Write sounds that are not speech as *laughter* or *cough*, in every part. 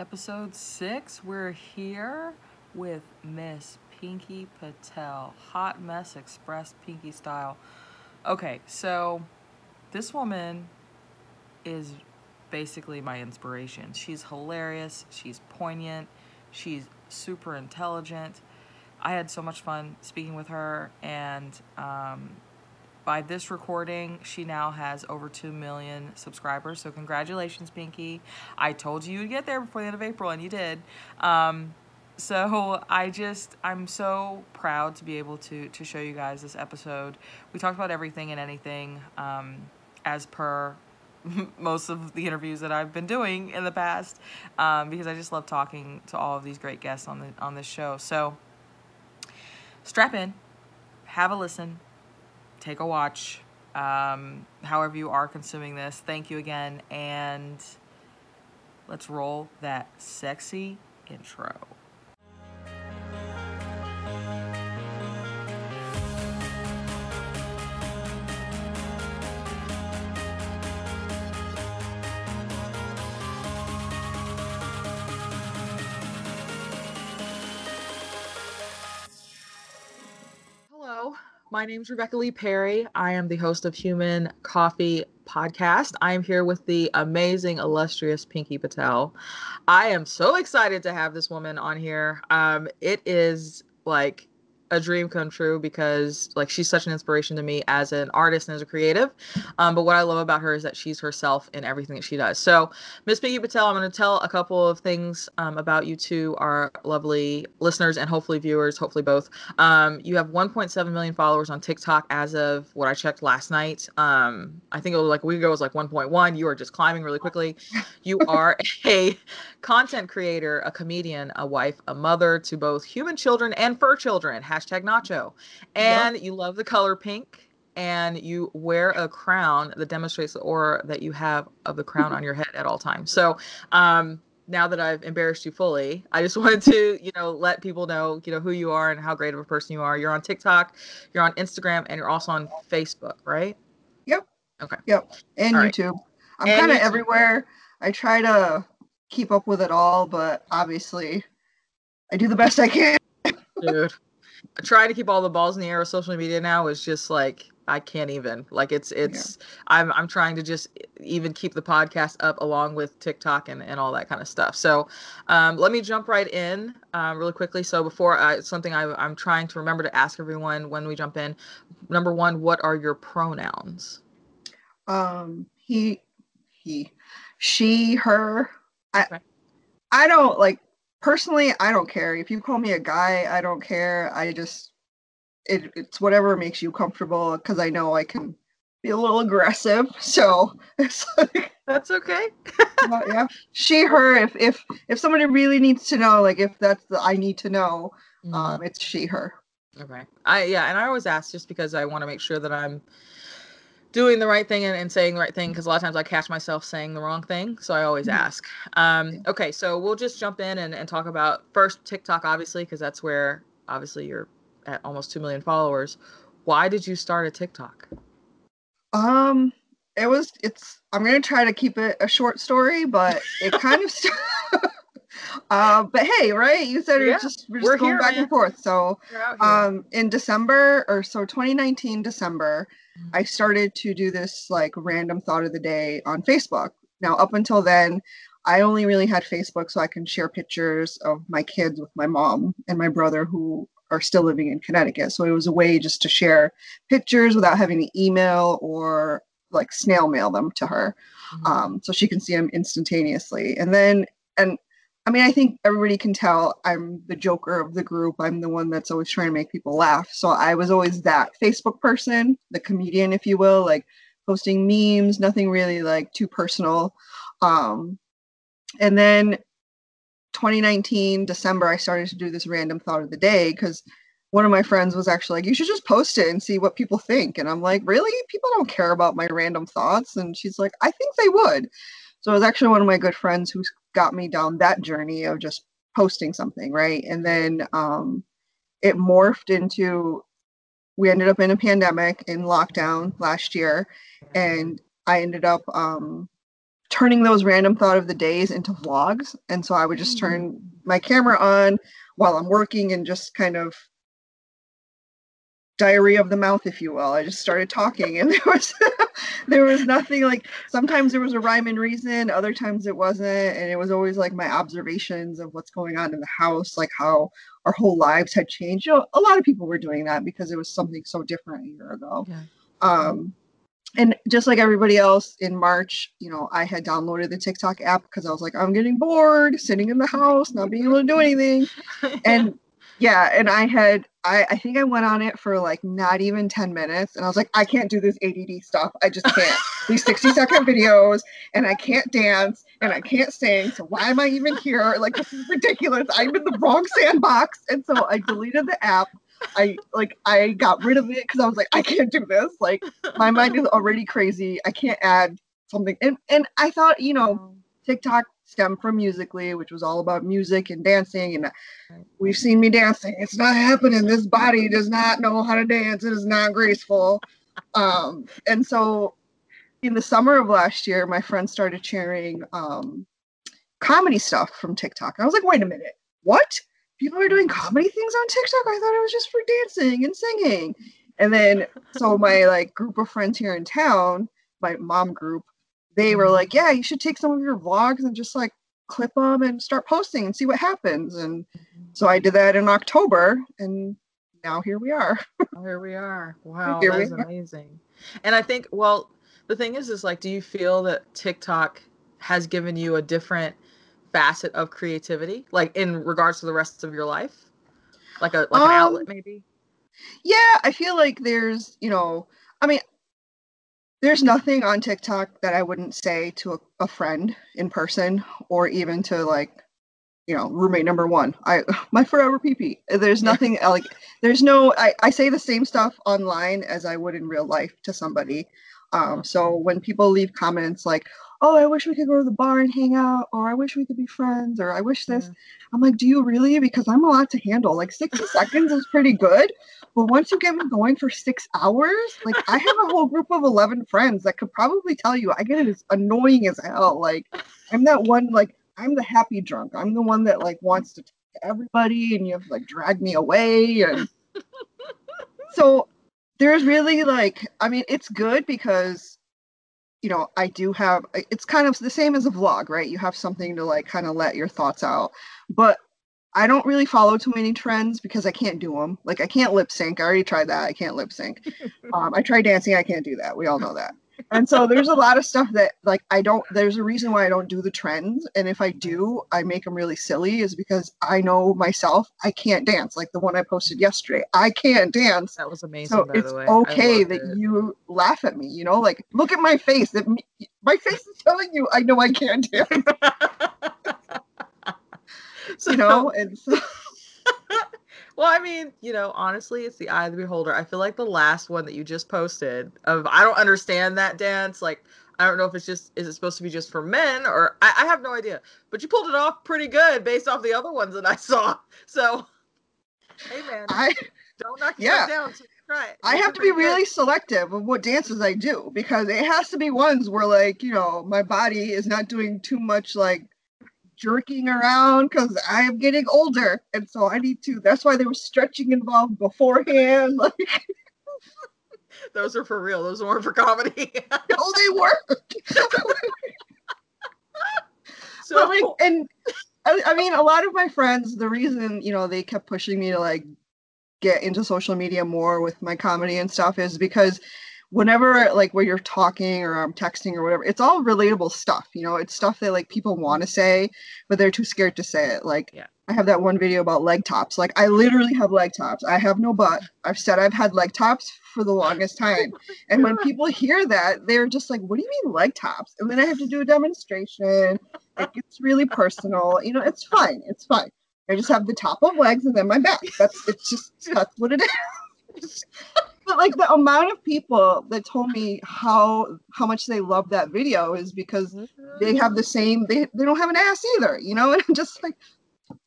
episode six. We're here with Miss Pinky Patel, Hot Mess Express Pinky style. Okay, so this woman is basically my inspiration. She's hilarious, she's poignant, she's super intelligent. I had so much fun speaking with her, and um, by this recording, she now has over 2 million subscribers. So, congratulations, Pinky. I told you you'd get there before the end of April, and you did. Um, so I just I'm so proud to be able to to show you guys this episode. We talked about everything and anything um, as per *laughs* most of the interviews that I've been doing in the past um, because I just love talking to all of these great guests on the on this show. So strap in, have a listen, take a watch. Um, however you are consuming this, thank you again, and let's roll that sexy intro. My name is Rebecca Lee Perry. I am the host of Human Coffee Podcast. I am here with the amazing, illustrious Pinky Patel. I am so excited to have this woman on here. Um, it is like a dream come true because like she's such an inspiration to me as an artist and as a creative. Um, but what I love about her is that she's herself in everything that she does. So, Miss Pinky Patel, I'm going to tell a couple of things um, about you to our lovely listeners and hopefully viewers, hopefully both. Um, you have 1.7 million followers on TikTok as of what I checked last night. Um, I think it was like a week ago it was like 1.1. You are just climbing really quickly. You *laughs* are a content creator, a comedian, a wife, a mother to both human children and fur children. Hashtag Nacho. And yep. you love the color pink. And you wear a crown that demonstrates the aura that you have of the crown on your head at all times. So, um, now that I've embarrassed you fully, I just *laughs* wanted to, you know, let people know, you know, who you are and how great of a person you are. You're on TikTok, you're on Instagram, and you're also on Facebook, right? Yep. Okay. Yep. And all YouTube. Right. I'm kind of everywhere. I try to keep up with it all, but obviously I do the best I can. *laughs* Dude. Trying to keep all the balls in the air with social media now is just like I can't even. Like it's it's yeah. I'm I'm trying to just even keep the podcast up along with TikTok and, and all that kind of stuff. So um, let me jump right in um, really quickly. So before I something I, I'm trying to remember to ask everyone when we jump in. Number one, what are your pronouns? Um he he she her I okay. I don't like personally I don't care. If you call me a guy, I don't care. I just it, it's whatever makes you comfortable because I know I can be a little aggressive. *laughs* So *laughs* it's like that's okay. yeah. *laughs* She her if if if somebody really needs to know, like if that's the I need to know, mm-hmm. um it's she her. Okay. I yeah, and I always ask just because I want to make sure that I'm doing the right thing and, and saying the right thing because a lot of times I catch myself saying the wrong thing. So I always mm-hmm. ask. Um, okay, so we'll just jump in and, and talk about first TikTok, obviously, because that's where obviously you're at almost 2 million followers. Why did you start a TikTok? Um, it was, it's, I'm going to try to keep it a short story, but it *laughs* kind of, *laughs* uh, but hey, right? You said yeah, just we're just we're going here, back man. and forth. So, um, in December or so 2019 December. I started to do this like random thought of the day on Facebook. Now, up until then, I only really had Facebook so I can share pictures of my kids with my mom and my brother who are still living in Connecticut. So it was a way just to share pictures without having to email or like snail mail them to her. Mm-hmm. Um, so she can see them instantaneously. And then, and I mean, I think everybody can tell I'm the joker of the group. I'm the one that's always trying to make people laugh. So I was always that Facebook person, the comedian, if you will, like posting memes, nothing really like too personal. Um, and then 2019 December, I started to do this random thought of the day because one of my friends was actually like, "You should just post it and see what people think." And I'm like, "Really? People don't care about my random thoughts." And she's like, "I think they would." So it was actually one of my good friends who got me down that journey of just posting something, right? And then um, it morphed into we ended up in a pandemic in lockdown last year, and I ended up um, turning those random thought of the days into vlogs. And so I would just turn mm. my camera on while I'm working and just kind of diarrhea of the mouth, if you will. I just started talking and *laughs* there was there was nothing like sometimes there was a rhyme and reason, other times it wasn't. And it was always like my observations of what's going on in the house, like how our whole lives had changed. You know, a lot of people were doing that because it was something so different a year ago. Yeah. Um and just like everybody else in March, you know, I had downloaded the TikTok app because I was like, I'm getting bored sitting in the house, not being able to do anything. *laughs* And yeah, and I had I, I think I went on it for like not even 10 minutes and I was like, I can't do this ADD stuff. I just can't. *laughs* These 60 second videos and I can't dance and I can't sing. So why am I even here? Like this is ridiculous. I'm in the wrong sandbox. And so I deleted the app. I like I got rid of it because I was like, I can't do this. Like my mind is already crazy. I can't add something. And and I thought, you know, TikTok stem from Musical.ly, which was all about music and dancing. And we've seen me dancing. It's not happening. This body does not know how to dance. It is not graceful. Um, and so in the summer of last year, my friends started sharing um, comedy stuff from TikTok. And I was like, wait a minute, what? People are doing comedy things on TikTok? I thought it was just for dancing and singing. And then, so my like group of friends here in town, my mom group, they were like, yeah, you should take some of your vlogs and just like clip them and start posting and see what happens. And so I did that in October and now here we are. *laughs* here we are. *laughs* Wow, here that's amazing. And I think, well, the thing is, is like, do you feel that TikTok has given you a different facet of creativity, like in regards to the rest of your life, like a like um, an outlet, maybe? Yeah, I feel like there's, you know, I mean, there's nothing on TikTok that I wouldn't say to a, a, friend in person or even to like, you know, roommate number one. I *laughs* my forever PP. There's nothing like there's no I, I say the same stuff online as I would in real life to somebody. Um, so when people leave comments like, oh, I wish we could go to the bar and hang out, or I wish we could be friends, or I wish this, yeah. I'm like, do you really? Because I'm a lot to handle. Like 60 seconds is pretty good, but once you get me going for six hours, like I have a whole group of 11 friends that could probably tell you I get it as annoying as hell. Like I'm that one, like I'm the happy drunk. I'm the one that like wants to talk to everybody and you have to like drag me away. And *laughs* so there's really like, I mean, it's good because you know, I do have it's kind of the same as a vlog, right? You have something to like kind of let your thoughts out. But I don't really follow too many trends because I can't do them. Like I can't lip sync. I already tried that. I can't lip sync. *laughs* Um, I try dancing. I can't do that. We all know that. And so there's a lot of stuff that like I don't. There's a reason why I don't do the trends. And if I do, I make them really silly. Is because I know myself. I can't dance. Like the one I posted yesterday. I can't dance. That was amazing. So it's okay that it. you laugh at me. You know, like look at my face. That my face is telling you I know I can't dance. so, *laughs* you know, and so. *laughs* well, I mean, you know, honestly, it's the eye of the beholder. I feel like the last one that you just posted of I don't understand that dance. Like, I don't know if it's just is it supposed to be just for men or I, I have no idea. But you pulled it off pretty good based off the other ones that I *laughs* saw. So, hey man, I don't knock yeah. down. Right. I have to be really selective of what dances I do because it has to be ones where like, you know, my body is not doing too much like jerking around because I am getting older, and so I need to. That's why there was stretching involved beforehand. *laughs* Like *laughs* those are for real. Those weren't for comedy. *laughs* no, they weren't. so but like, and I, I mean, a lot of my friends, the reason you know they kept pushing me to like get into social media more with my comedy and stuff is because whenever like when you're talking or I'm texting or whatever, it's all relatable stuff. You know, it's stuff that like people mm-hmm. want to say, but they're too scared to say it. Like yeah. I have that one video about leg tops. Like I literally have leg tops. I have no butt. I've said I've had leg tops for the longest time. And when people hear that, they're just like, "What do you mean leg tops?" And then I have to do a demonstration. It gets really personal. You know, it's fine. It's fine. I just have the top of legs and then my back. That's it's just that's what it is *laughs* but like the amount of people that told me how how much they love that video is because they have the same they, they don't have an ass either you know? *laughs* And I'm just like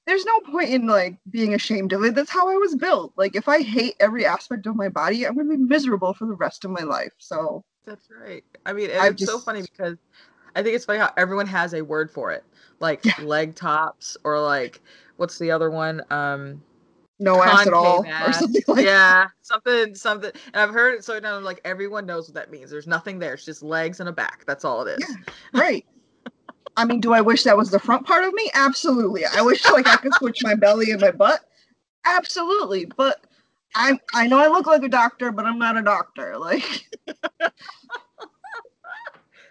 there's no point in like being ashamed of it. That's how i was built. Like if i hate every aspect of my body i'm gonna be miserable for the rest of my life. So that's right. I mean it's just, so funny because I think it's funny how everyone has a word for it, like yeah. leg tops or like what's the other one? Um, no ass at all, ass. or something like yeah, that. something, something. And I've heard it so now, like everyone knows what that means. There's nothing there. It's just legs and a back. That's all it is. Yeah, right. I mean, do I wish that was the front part of me? Absolutely. I wish like I could switch my belly and my butt. Absolutely. But I I know I look like a doctor, but I'm not a doctor. Like *laughs*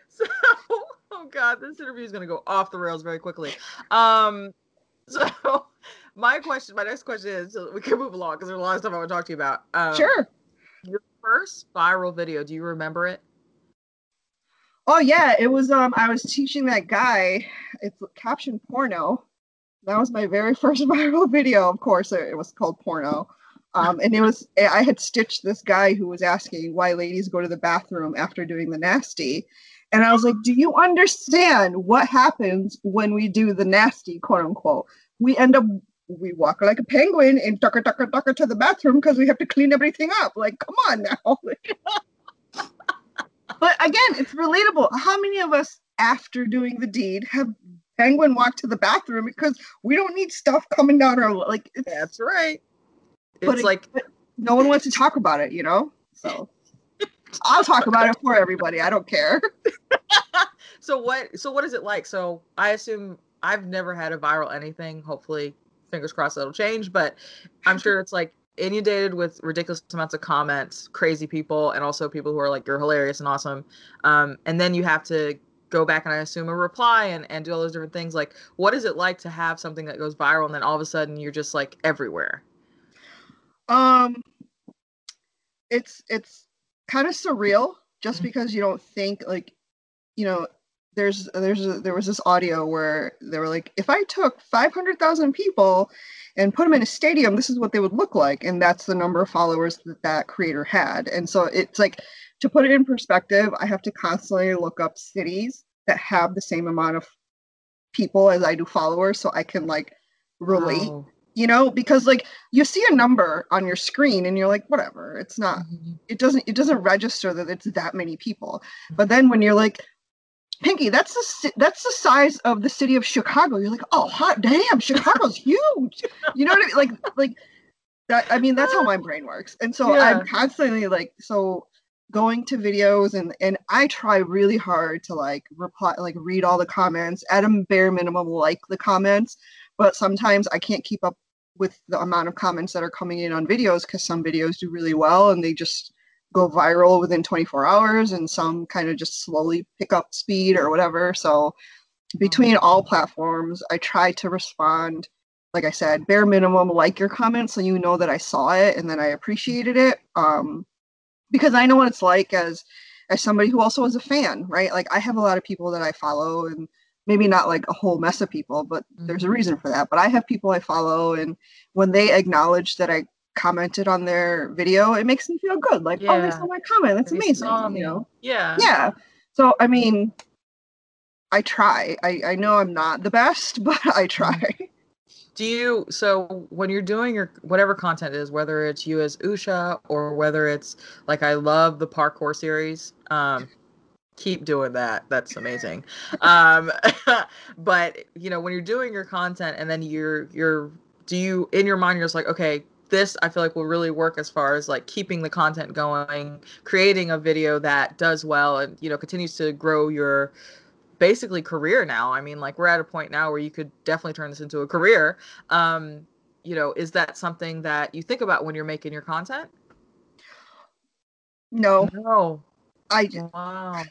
so oh god, this interview is gonna go off the rails very quickly. Um so *laughs* my question, my next question is so we can move along because there's a lot of stuff I want to talk to you about. Um, sure. Your first viral video, do you remember it? Oh yeah, it was um I was teaching that guy it's captioned porno. That was my very *laughs* first viral video. Of course, it, was called porno. Um, and it was I had stitched this guy who was asking why ladies go to the bathroom after doing the nasty. And I was like, Do you understand what happens when we do the nasty, quote unquote? We end up we walk like a penguin and ducker ducker ducker to the bathroom because we have to clean everything up. Like, come on now. *laughs* but again, it's relatable. How many of us, after doing the deed, have penguin walk to the bathroom because we don't need stuff coming down our like? That's right. But it's like no one wants to talk about it, you know. So I'll talk about it for everybody. I don't care. *laughs* so what? So what is it like? So I assume I've never had a viral anything. Hopefully, fingers crossed that'll change. But I'm sure it's like inundated with ridiculous amounts of comments, crazy people, and also people who are like, you're hilarious and awesome. Um, and then you have to go back and I assume a reply and, and do all those different things. Like, what is it like to have something that goes viral and then all of a sudden you're just like everywhere? Um, it's it's kind of surreal just because you don't think like, you know, there's there's a, there was this audio where they were like, if I took five hundred thousand people and put them in a stadium, this is what they would look like, and that's the number of followers that that creator had. And so it's like to put it in perspective, I have to constantly look up cities that have the same amount of people as I do followers, so I can like relate. Wow. You know, because like you see a number on your screen and you're like, whatever, it's not, mm-hmm. it doesn't, it doesn't register that it's that many people. But then when you're like, Pinky, that's the that's the size of the city of Chicago. You're like, oh, hot damn, Chicago's *laughs* huge. You know what I mean? Like, like that. I mean, that's how my brain works. And so yeah. I'm constantly like, so going to videos and and I try really hard to like reply, like read all the comments at a bare minimum, like the comments. But sometimes I can't keep up with the amount of comments that are coming in on videos because some videos do really well and they just go viral within 24 hours and some kind of just slowly pick up speed or whatever. So between all platforms, I try to respond, like I said, bare minimum, like your comment so you know that I saw it and that I appreciated it. Um, because I know what it's like as as somebody who also is a fan, right? Like I have a lot of people that I follow and maybe not like a whole mess of people, but there's a mm-hmm. reason for that. But I have people I follow and when they acknowledge that I commented on their video, it makes me feel good. Like, yeah. oh, they saw my comment. That's they amazing. You know? Yeah. Yeah. So I mean, I try. I, I know I'm not the best, *laughs* but I try. Do you so when you're doing your whatever content is, whether it's you as Usha or whether it's like I love the parkour series, um, keep doing that. That's amazing. um, *laughs* but you know when you're doing your content and then you're you're do you in your mind you're just like okay this I feel like will really work as far as like keeping the content going, creating a video that does well and you know continues to grow your basically career now. I mean, like we're at a point now where you could definitely turn this into a career. Um, you know, is that something that you think about when you're making your content? No. No. I wow.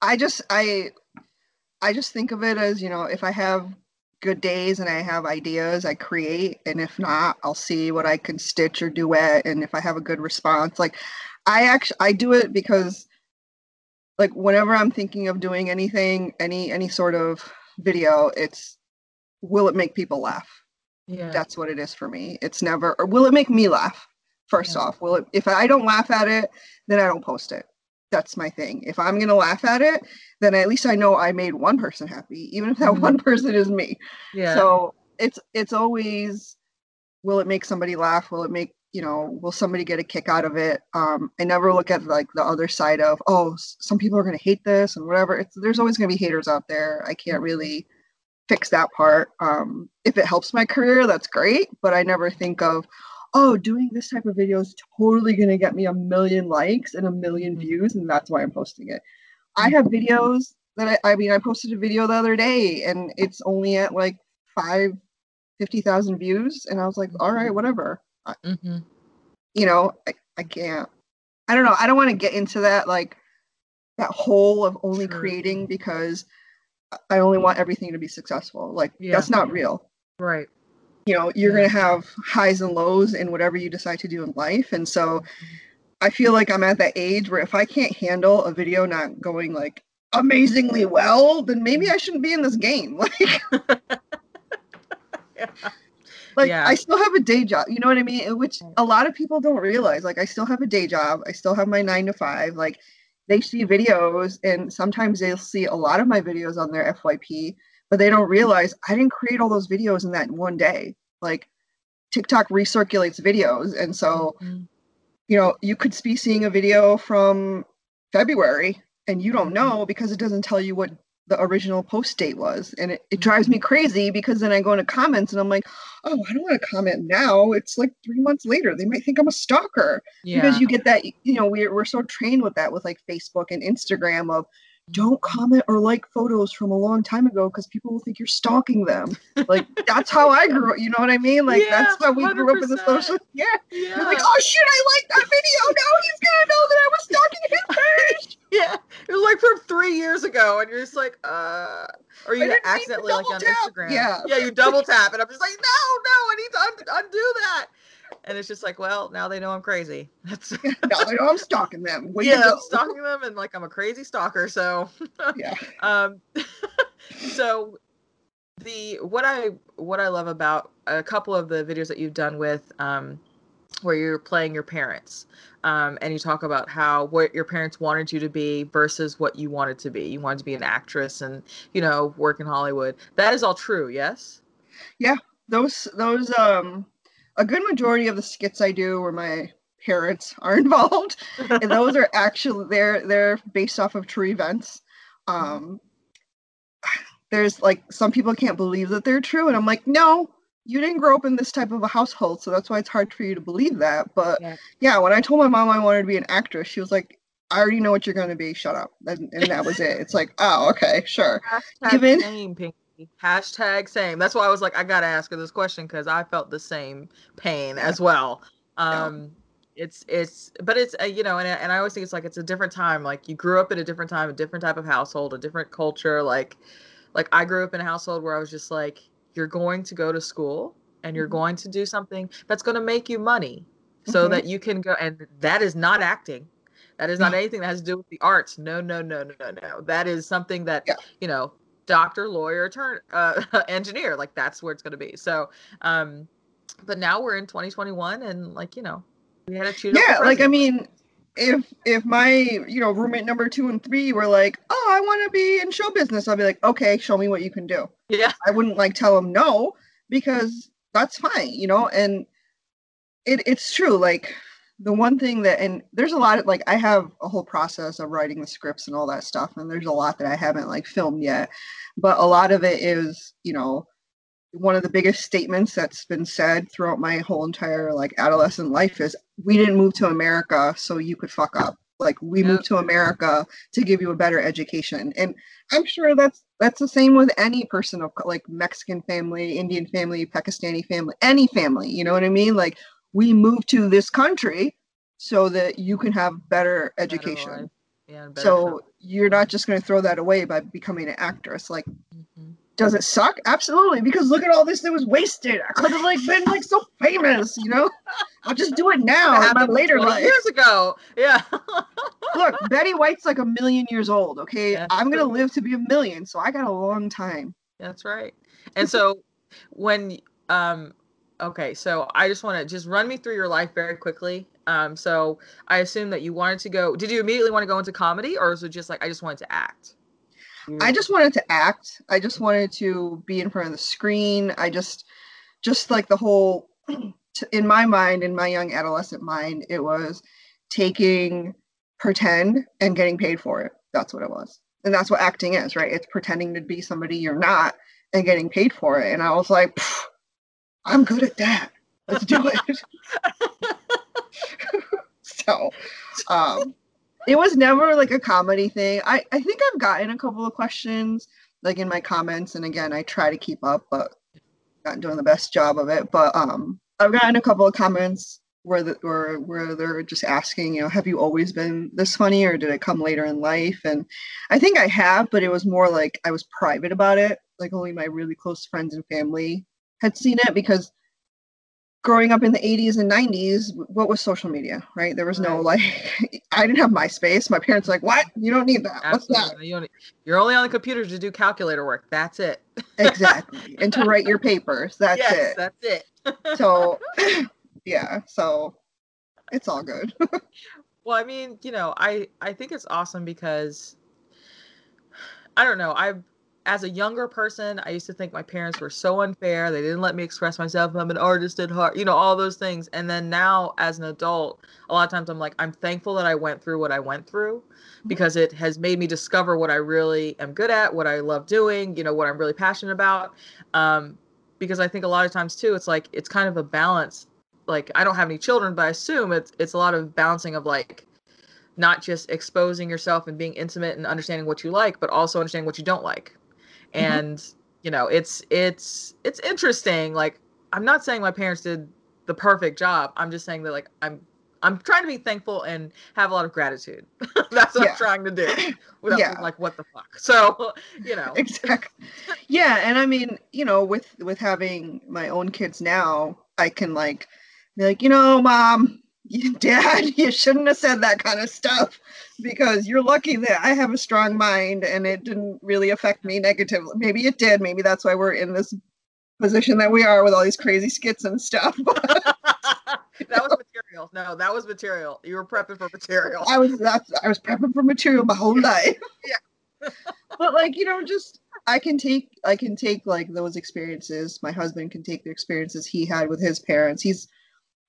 I just I I just think of it as, you know, if I have good days and I have ideas, I create. And if not, I'll see what I can stitch or duet. And if I have a good response, like I actually I do it because like whenever I'm thinking of doing anything, any any sort of video, it's will it make people laugh? Yeah. That's what it is for me. It's never or will it make me laugh? First yeah. off, will it if I don't laugh at it, then I don't post it that's my thing. If I'm gonna laugh at it, then at least I know I made one person happy, even if that mm-hmm. one *laughs* person is me. Yeah. So it's it's always will it make somebody laugh? Will it make you know, will somebody get a kick out of it? Um, I never look at like the other side of, oh, some people are going to hate this and whatever. It's, there's always going to be haters out there. I can't really fix that part. Um, if it helps my career, that's great. But I never think of, oh, doing this type of video is totally going to get me a million likes and a million mm-hmm. views, and that's why I'm posting it. I mm-hmm. have videos that I, I mean, I posted a video the other day and it's only at like five, 50,000 views. And I was like, all right, mm-hmm. whatever. Mm-hmm. You know, I, I can't, I don't know. I don't want to get into that, like that hole of only sure. creating because I only want everything to be successful. Like yeah. that's not real. Right. You know, you're going to have highs and lows in whatever you decide to do in life. And so. I feel like I'm at that age where if I can't handle a video not going like amazingly well, then maybe I shouldn't be in this game. *laughs* Like, yeah. *laughs* like yeah. I still have a day job. You know what I mean? Which a lot of people don't realize. Like I still have a day job. I still have my nine to five. Like they see videos, and sometimes they'll see a lot of my videos on their FYP, but they don't realize I didn't create all those videos in that one day. Like TikTok recirculates videos, and so. Mm-hmm. You know, you could be seeing a video from February and you don't know because it doesn't tell you what the original post date was and it, it drives me crazy because then i go into comments and i'm like oh i don't want to comment now it's like three months later they might think i'm a stalker yeah. because you get that you know we're, we're so trained with that with like facebook and instagram of don't comment or like photos from a long time ago because people will think you're stalking them. Like that's how I grew up. You know what I mean? Like yeah, that's how we 100%. grew up in the social. *laughs* Yeah. yeah. You're like, oh shit, I like that video. Now he's gonna know that I was stalking his *laughs* page. yeah. It was like from three years ago, and you're just like, uh or you accidentally like on tap. Instagram. Yeah. Yeah, you double tap, and I'm just like, no, no, I need to un- undo that and it's just like, well, now they know I'm crazy. *laughs* That's *laughs* now they know I'm stalking them. yeah, I'm stalking them, and like I'm a crazy stalker. So *laughs* yeah. um, so the what I what I love about a couple of the videos that you've done with um, where you're playing your parents. Um, and you talk about how what your parents wanted you to be versus what you wanted to be. You wanted to be an actress and you know work in Hollywood. That is all true, yes. Yeah, those those um a good majority of the skits I do where my parents *laughs* are involved, and those are actually they're they're based off of true events. Um, there's like some people can't believe that they're true, and I'm like, no, you didn't grow up in this type of a household, so that's why it's hard for you to believe that. But yeah, yeah when I told my mom I wanted to be an actress, she was like, I already know what you're going to be. Shut up. And, and, that was it. It's like, oh, okay, sure. Even Hashtag same. That's why I was like, I gotta ask her this question because I felt the same pain as well. Um, yeah. it's it's, but it's uh, you know, and and I always think it's like it's a different time. Like you grew up in a different time, a different type of household, a different culture. Like, like I grew up in a household where I was just like, you're going to go to school and you're mm-hmm. going to do something that's going to make you money, so mm-hmm. that you can go. And that is not acting. That is not anything that has to do with the arts. No, no, no, no, no, no. That is something that yeah. you know doctor, lawyer, turn *laughs* uh, engineer. Like that's where it's going to be. So, um, but now we're in 2021, and like you know, we had a choose. Yeah, like I mean, if if my you know roommate number two and three were like, oh, I want to be in show business, I'd be like, okay, show me what you can do. Yeah, I wouldn't like tell them no because that's fine, you know, and it it's true, like the one thing that and there's a lot of like i have a whole process of writing the scripts and all that stuff and there's a lot that i haven't like filmed yet. But a lot of it is you know one of the biggest statements that's been said throughout my whole entire like adolescent life is we didn't move to america so you could fuck up. Like we yep. moved to america to give you a better education. And i'm sure that's that's the same with any person of like mexican family indian family pakistani family any family you know what i mean? Like we moved to this country so that you can have better education. Yeah, better so health. you're not just going to throw that away by becoming an actress. Like, mm-hmm. does it suck? Absolutely, because look at all this that was wasted. I could have like been like so famous, you know. I'll just do it now in my later life. Years ago, yeah. *laughs* look, Betty White's like a million years old. Okay, That's I'm gonna live to be a million, so I got a long time. That's right. And so when um Okay, so I just want to just run me through your life very quickly. Um, so I assume that you wanted to go. Did you immediately want to go into comedy, or was it just like I just wanted to act? I just wanted to act. I just wanted to be in front of the screen. I just, just like the whole *clears throat* in my mind, in my young adolescent mind, it was taking pretend and getting paid for it. That's what it was. And that's what acting is, right? It's pretending to be somebody you're not and getting paid for it. And I was like, I'm good at that. Let's do it. *laughs* *laughs* so um it was never like a comedy thing. I, I think I've gotten a couple of questions like in my comments, and again, I try to keep up, but not doing the best job of it. But um, I've gotten a couple of comments where the, where where they're just asking, you know, have you always been this funny, or did it come later in life? And I think I have, but it was more like I was private about it. Like only my really close friends and family had seen it because growing up in the 80s and 90s what was social media right? There was right. no like *laughs* i didn't have myspace. My parents like what? You don't need that. Absolutely. what's that? You you're only on the computer to do calculator work. That's it. Exactly. And to write your *laughs* papers. That's yes, it. that's it. *laughs* So yeah so it's all good. Well i mean you know i i think it's awesome because i don't know. I've as a younger person, I used to think my parents were so unfair. They didn't let me express myself. I'm an artist at heart, you know, all those things. And then now, as an adult, a lot of times I'm like, I'm thankful that I went through what I went through mm-hmm. because it has made me discover what I really am good at, what I love doing, you know, what I'm really passionate about. Um, because I think a lot of times too, it's like it's kind of a balance. Like I don't have any children, but I assume it's it's a lot of balancing of like not just exposing yourself and being intimate and understanding what you like, but also understanding what you don't like. And mm-hmm. you know it's it's it's interesting like i'm not saying my parents did the perfect job i'm just saying that like i'm i'm trying to be thankful and have a lot of gratitude *laughs* that's what yeah. i'm trying to do *laughs* without yeah. like what the fuck so *laughs* you know exactly yeah and i mean you know with with having my own kids now i can like be like you know mom *laughs* dad you shouldn't have said that kind of stuff because you're lucky that i have a strong mind and it didn't really affect me negatively. Maybe it did. Maybe that's why we're in this position that we are with all these crazy skits and stuff. *laughs* That was material. No that was material. You were prepping for material. I was that's i was prepping for material my whole life. Yeah *laughs* but like you know just i can take i can take like those experiences. My husband can take the experiences he had with his parents. He's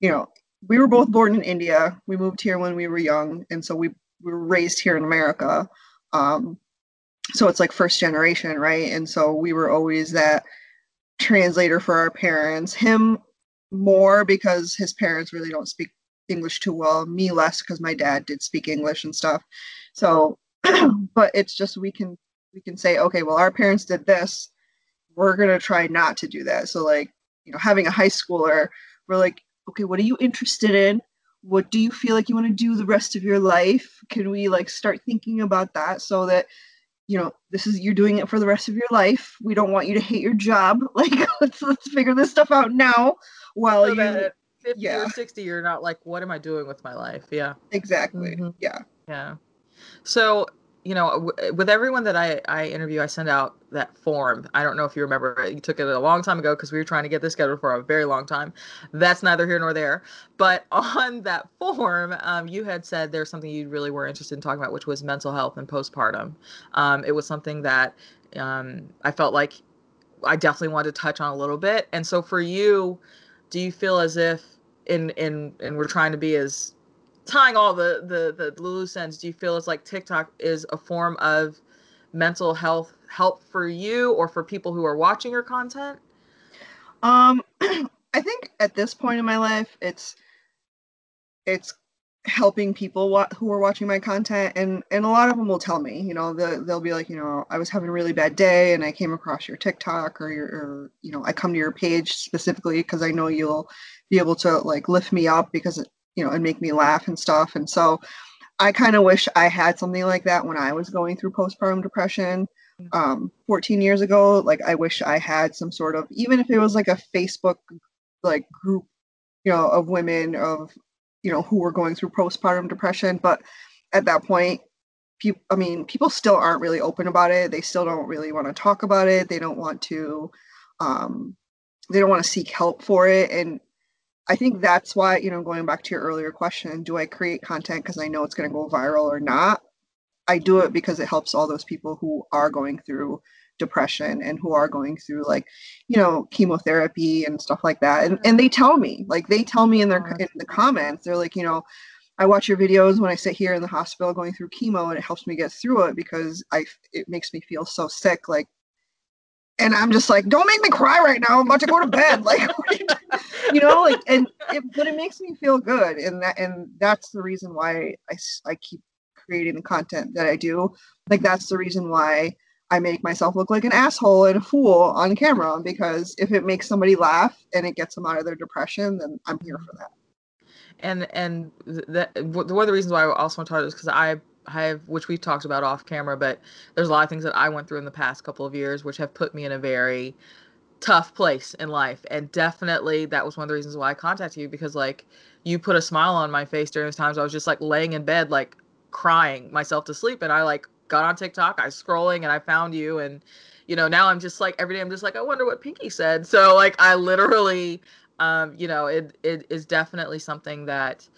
you know we were both born in India. We moved here when we were young, and so we, we were raised here in America. Um, so it's like first generation, right? And so we were always that translator for our parents. Him more because his parents really don't speak English too well. Me less because my dad did speak English and stuff. So, *clears throat* but it's just we can we can say, okay, well, our parents did this. We're gonna try not to do that. So like, you know, having a high schooler, we're like, okay, what are you interested in? What do you feel like you want to do the rest of your life? Can we like start thinking about that so that you know this is you're doing it for the rest of your life. We don't want you to hate your job. *laughs* Like let's let's figure this stuff out now while so you 50 yeah. or 60 you're not like what am I doing with my life? Yeah. Exactly. Mm-hmm. Yeah. Yeah. So you know, with everyone that I, I interview, I send out that form. I don't know if you remember, you took it a long time ago because we were trying to get this scheduled for a very long time. That's neither here nor there. But *laughs* on that form, um, you had said there's something you really were interested in talking about, which was mental health and postpartum. Um, it was something that um, I felt like I definitely wanted to touch on a little bit. And so for you, do you feel as if in in and we're trying to be as tying all the the the loose ends, do you feel it's like TikTok is a form of mental health help for you or for people who are watching your content? Um, *clears throat* I think at this point in my life, it's it's helping people wa- who are watching my content and and a lot of them will tell me you know the, they'll be like you know i was having a really bad day and i came across your tiktok or your or, you know i come to your page specifically because i know you'll be able to like lift me up because you know, and make me laugh and stuff. And so I kind of wish I had something like that when I was going through postpartum depression mm. um, 14 years ago. Like, I wish I had some sort of, even if it was like a Facebook like group, you know, of women of, you know, who were going through postpartum depression. But at that point, people, I mean, people still aren't really open about it. They still don't really want to talk about it. They don't want to, um, they don't want to seek help for it. And I think that's why, you know, going back to your earlier question, do I create content because I know it's going to go viral or not? I do it because it helps all those people who are going through depression and who are going through like you know chemotherapy and stuff like that and and they tell me like they tell me in their oh, in the comments they're like you know I watch your videos when I sit here in the hospital going through chemo and it helps me get through it because I it makes me feel so sick like and I'm just like don't make me cry right now. I'm about to go to bed. *laughs* Like you know like and it, but it makes me feel good and that and that's the reason why I, I keep creating the content that I do. Like that's the reason why I make myself look like an asshole and a fool on camera because if it makes somebody laugh and it gets them out of their depression then I'm here for that. And and that one of the reasons why I also want to talk is because I have which we've talked about off camera, but there's a lot of things that I went through in the past couple of years which have put me in a very tough place in life, and definitely that was one of the reasons why I contacted you because like you put a smile on my face during those times I was just like laying in bed like crying myself to sleep, and I like got on TikTok, I was scrolling, and I found you. And you know now i'm just like every day i'm just like i wonder what pinky said. So like i literally um, you know, it it is definitely something that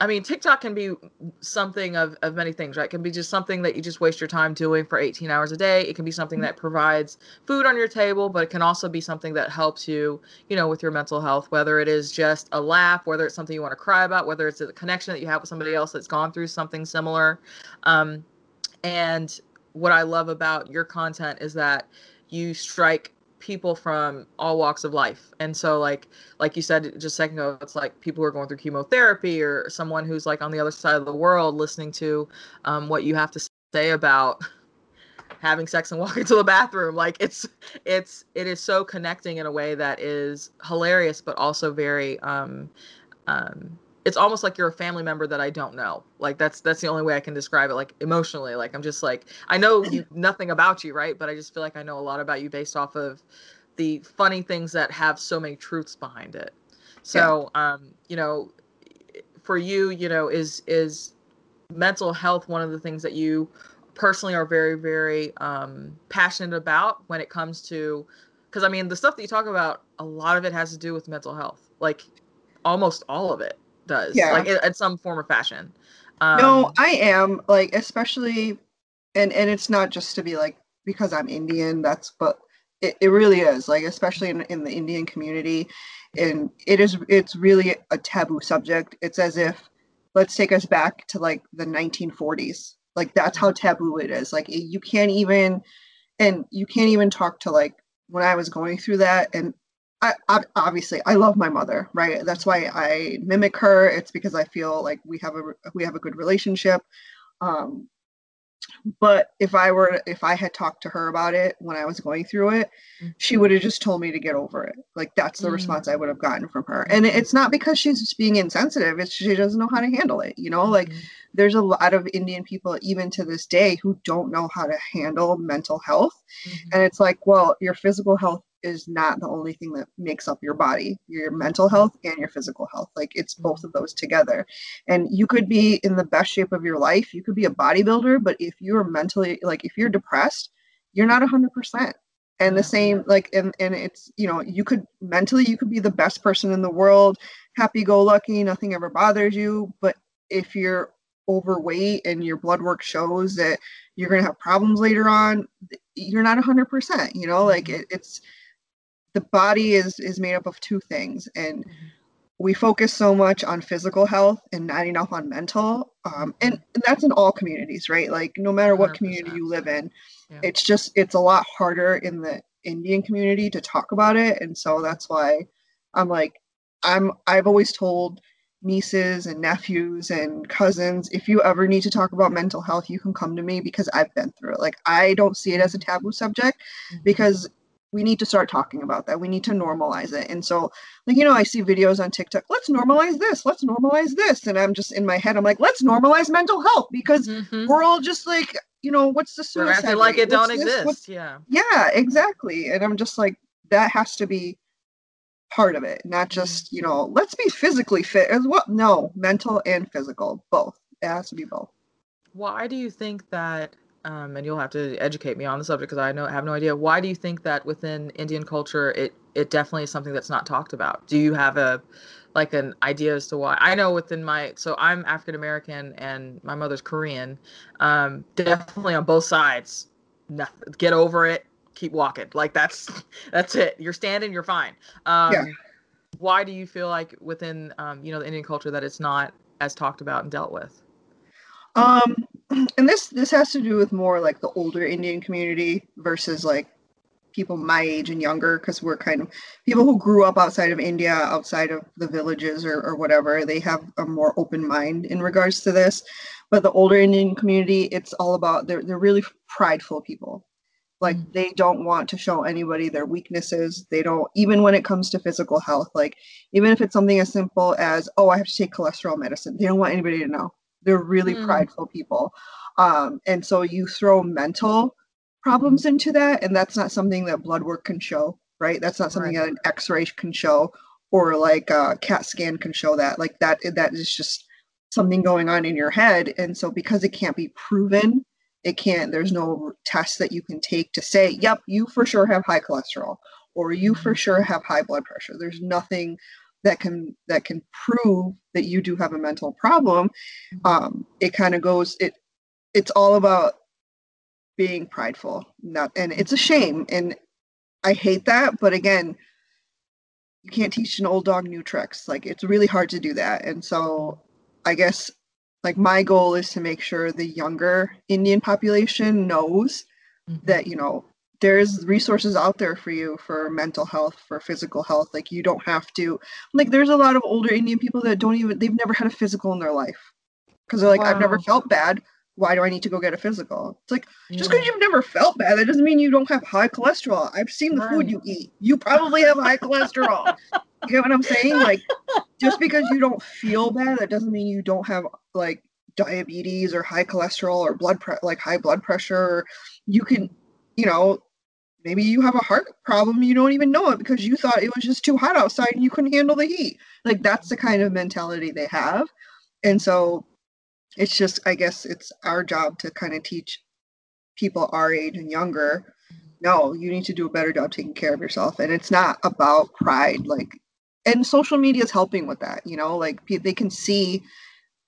I mean, TikTok can be something of, of many things, right? It can be just something that you just waste your time doing for 18 hours a day. It can be something that provides food on your table, but it can also be something that helps you, you know, with your mental health, whether it is just a laugh, whether it's something you want to cry about, whether it's a connection that you have with somebody else that's gone through something similar. Um, and what I love about your content is that you strike people from all walks of life. And so like like you said just a second ago it's like people who are going through chemotherapy or someone who's like on the other side of the world listening to um, what you have to say about having sex and walking to the bathroom. Like it's it's it is so connecting in a way that is hilarious but also very um um it's almost like you're a family member that I don't know. Like that's that's the only way I can describe it. Like emotionally, like I'm just like I know *clears throat* you nothing about you, right? But I just feel like I know a lot about you based off of the funny things that have so many truths behind it. So, yeah. um, you know, for you, you know, is is mental health one of the things that you personally are very very um, passionate about when it comes to because I mean the stuff that you talk about, a lot of it has to do with mental health, like almost all of it does yeah. like in, in some form or fashion. Um, no i am like especially and and it's not just to be like because i'm indian that's but it, it really is like especially in, in the indian community and it is it's really a taboo subject. It's as if let's take us back to like the 1940s like that's how taboo it is like you can't even and you can't even talk to like when i was going through that and I, I, obviously I love my mother, right? That's why I mimic her. It's because I feel like we have a we have a good relationship. Um, but if I were if I had talked to her about it when I was going through it, mm-hmm. she would have just told me to get over it. Like that's the mm-hmm. response I would have gotten from her. And it's not because she's just being insensitive. It's she doesn't know how to handle it. You know, mm-hmm. like there's a lot of Indian people even to this day who don't know how to handle mental health. Mm-hmm. And it's like, well, your physical health is not the only thing that makes up your body your mental health and your physical health. Like it's mm-hmm. both of those together. And you could be in the best shape of your life. You could be a bodybuilder but if you're mentally like if you're depressed you're not 100% and the same like and and it's you know you could mentally you could be the best person in the world happy go lucky nothing ever bothers you. But if you're overweight and your blood work shows that you're going to have problems later on you're not 100% you know? Like mm-hmm. it, it's the body is is made up of two things and mm-hmm. we focus so much on physical health and not enough on mental um, and, and mm-hmm. that's in all communities right like no matter what community you live in yeah. it's just it's a lot harder in the indian community to talk about it and so that's why i'm like i'm i've always told nieces and nephews and cousins if you ever need to talk about mental health you can come to me because i've been through it like i don't see it as a taboo subject mm-hmm. because we need to start talking about that. We need to normalize it. And so, like, you know, I see videos on TikTok, let's normalize this, let's normalize this. And I'm just in my head, I'm like, let's normalize mental health because mm-hmm. we're all just like, you know, what's the suicide? like rate? it what's don't this? exist. What's... Yeah. Yeah, exactly. And I'm just like, that has to be part of it, not mm-hmm. just, you know, let's be physically fit as well. No, mental and physical, both. It has to be both. Why do you think that um, and you'll have to educate me on the subject because I know have no idea. Why do you think that within Indian culture it it definitely is something that's not talked about? Do you have a like an idea as to why? I know within my so I'm African American and my mother's Korean. Um, definitely on both sides, nothing. Get over it. Keep walking. Like that's *laughs* that's it. You're standing. You're fine. Um, yeah. Why do you feel like within um, you know the Indian culture that it's not as talked about and dealt with? Um, and this this has to do with more like the older Indian community versus like people my age and younger because we're kind of people who grew up outside of India, outside of the villages or, or whatever, they have a more open mind in regards to this. But the older Indian community, it's all about they're they're really prideful people. Like mm. they don't want to show anybody their weaknesses. They don't even when it comes to physical health, like even if it's something as simple as, oh, I have to take cholesterol medicine, they don't want anybody to know. They're really mm. prideful people. Um, and so you throw mental problems into that and that's not something that blood work can show right that's not something right. that an x-ray can show or like a cat scan can show that like that that is just something going on in your head and so because it can't be proven it can't there's no test that you can take to say yep you for sure have high cholesterol or you for mm-hmm. sure have high blood pressure there's nothing that can that can prove that you do have a mental problem um it kind of goes it it's all about being prideful. Not and it's a shame and I hate that, but again, you can't teach an old dog new tricks. Like it's really hard to do that. And so I guess like my goal is to make sure the younger Indian population knows mm-hmm. that, you know, there's resources out there for you for mental health, for physical health. Like you don't have to like there's a lot of older Indian people that don't even they've never had a physical in their life. Because they're like, wow. I've never felt bad why do I need to go get a physical? It's like just because you've never felt bad, that doesn't mean you don't have high cholesterol. I've seen the right. food you eat. You probably have high cholesterol. You get what I'm saying? Like just *laughs* because you don't feel bad, that doesn't mean you don't have like diabetes or high cholesterol or blood pre- like high blood pressure. You can, you know, maybe you have a heart problem you don't even know it because you thought it was just too hot outside and you couldn't handle the heat. Like that's the kind of mentality they have. And so it's just i guess it's our job to kind of teach people our age and younger no you need to do a better job taking care of yourself and it's not about pride like and social media is helping with that you know like they can see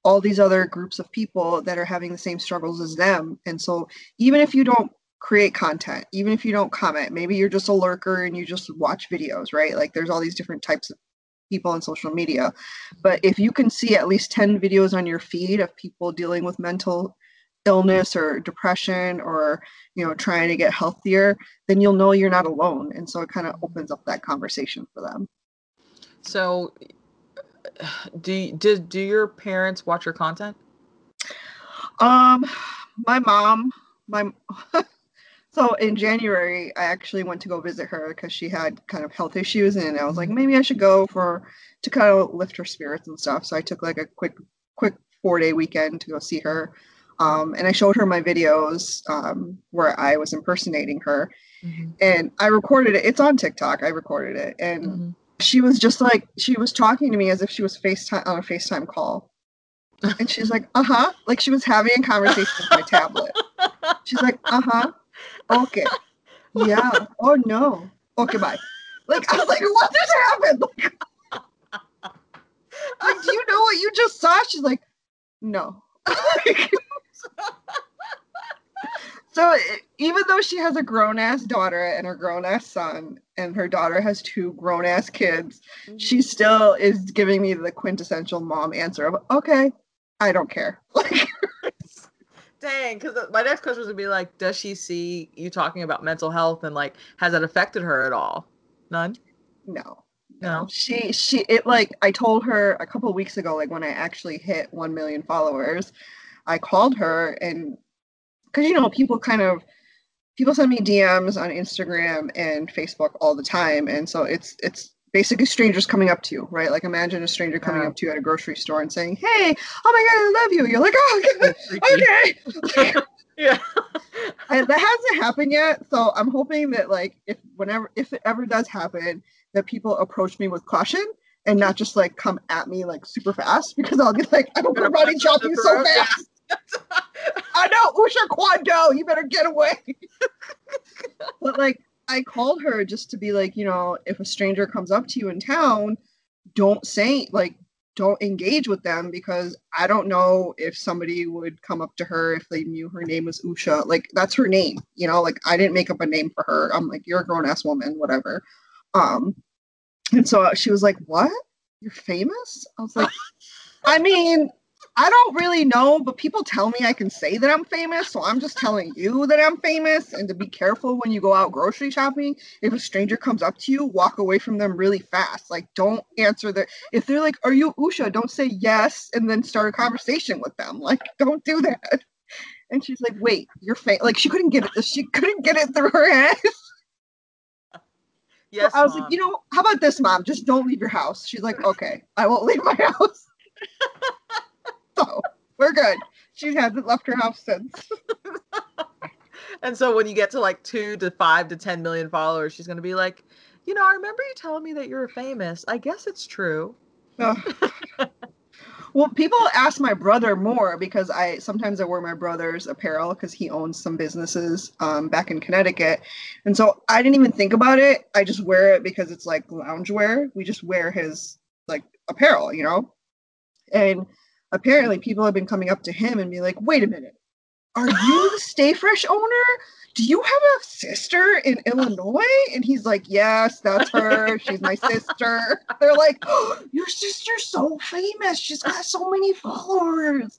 all these other groups of people that are having the same struggles as them and so even if you don't create content even if you don't comment. Maybe you're just a lurker and you just watch videos right? Like there's all these different types of people on social media. But if you can see at least 10 videos on your feed of people dealing with mental illness or depression or you know trying to get healthier then you'll know you're not alone. And so it kind of opens up that conversation for them. So do do, do your parents watch your content? Um my mom my *laughs* So in January, I actually went to go visit her because she had kind of health issues, and I was like, maybe I should go for to kind of lift her spirits and stuff. So I took like a quick, quick four day weekend to go see her, um, and I showed her my videos um, where I was impersonating her, mm-hmm. and I recorded it. It's on TikTok. I recorded it, and mm-hmm. she was just like she was talking to me as if she was FaceTime on a FaceTime call. and she's like, uh huh. Like she was having a conversation with my tablet. *laughs* She's like, uh huh okay. Yeah. Oh no. Okay, bye. Like I was like, what just happened? Like, *laughs* like, do you know what you just saw? She's like, no. *laughs* so even though she has a grown ass daughter and a grown ass son, and her daughter has two grown ass kids, mm-hmm. she still is giving me the quintessential mom answer of, okay, I don't care. *laughs* Like Dang, because my next question was gonna be like, does she see you talking about mental health and like, has that affected her at all? None. No. No. She she it like I told her a couple weeks ago, like when I actually hit one million followers, I called her and because you know people kind of people send me DMs on Instagram and Facebook all the time, and so it's it's basically strangers coming up to you, right? Like imagine a stranger coming up to you at a grocery store and saying, "Hey, oh my god, I love you." You're like, "Oh, *laughs* okay." okay. *laughs* yeah. that hasn't happened yet, so I'm hoping that like if whenever if it ever does happen, that people approach me with caution and not just like come at me like super fast because I'll be like, "I'm gonna body chop you so fast." *laughs* I know, Usha Kwando, you better get away. but like I called her just to be like, you know, if a stranger comes up to you in town, don't say like don't engage with them because I don't know if somebody would come up to her if they knew her name was Usha. Like that's her name, you know. Like I didn't make up a name for her. I'm like, you're a grown ass woman, whatever. Um, and so she was like, "What? You're famous?" I was like, *laughs* "I mean, I don't really know, but people tell me I can say that I'm famous, so I'm just telling you that I'm famous and to be careful when you go out grocery shopping. If a stranger comes up to you, walk away from them really fast. Like don't answer their if they're like, "Are you Usha?" don't say yes and then start a conversation with them. Like don't do that. And she's like, "Wait, you're famous?" Like she couldn't get it she couldn't get it through her head. *laughs* Yes, so I was mom. like, you know, how about this, mom? Just don't leave your house. She's like, okay, I won't leave my *laughs* house. So we're good. She hasn't left her house since. *laughs* and so when you get to like two to five to ten million followers, she's gonna be like, you know, I remember you telling me that you're famous. I guess it's true. *laughs* well, people ask my brother more because I sometimes I wear my brother's apparel because he owns some businesses um, back in Connecticut, and so I didn't even think about it. I just wear it because it's like loungewear. We just wear his like apparel, you know, and apparently people have been coming up to him and be like, wait a minute, are you the *laughs* Stay Fresh owner? Do you have a sister in Illinois? And he's like, yes, that's her. She's my sister. They're like, oh, your sister's so famous. She's got so many followers.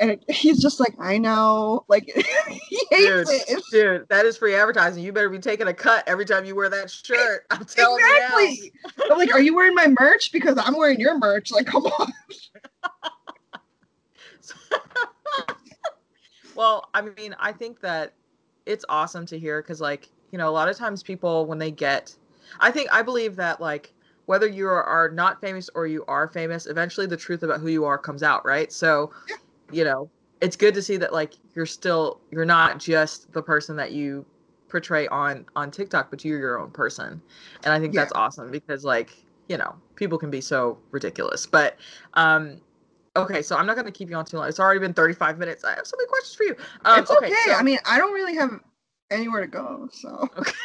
And he's just like, I know. Like, *laughs* he hates dude, it. Dude, that is free advertising. You better be taking a cut every time you wear that shirt. I'm telling exactly. you. Exactly. I'm like, are you wearing my merch? Because I'm wearing your merch. Like, come on. *laughs* well, I mean, I think that it's awesome to hear because, like, you know, a lot of times people, when they get, I think, I believe that, like, whether you are, are not famous or you are famous, eventually the truth about who you are comes out, right? So, you know, it's good to see that, like, you're still, you're not just the person that you portray on on TikTok, but you're your own person. And I think yeah. that's awesome because, like, you know, people can be so ridiculous. But um Okay, so I'm not going to keep you on too long. It's already been 35 minutes. I have so many questions for you. Um, it's okay. okay so, I mean, I don't really have anywhere to go, so. Okay. *laughs*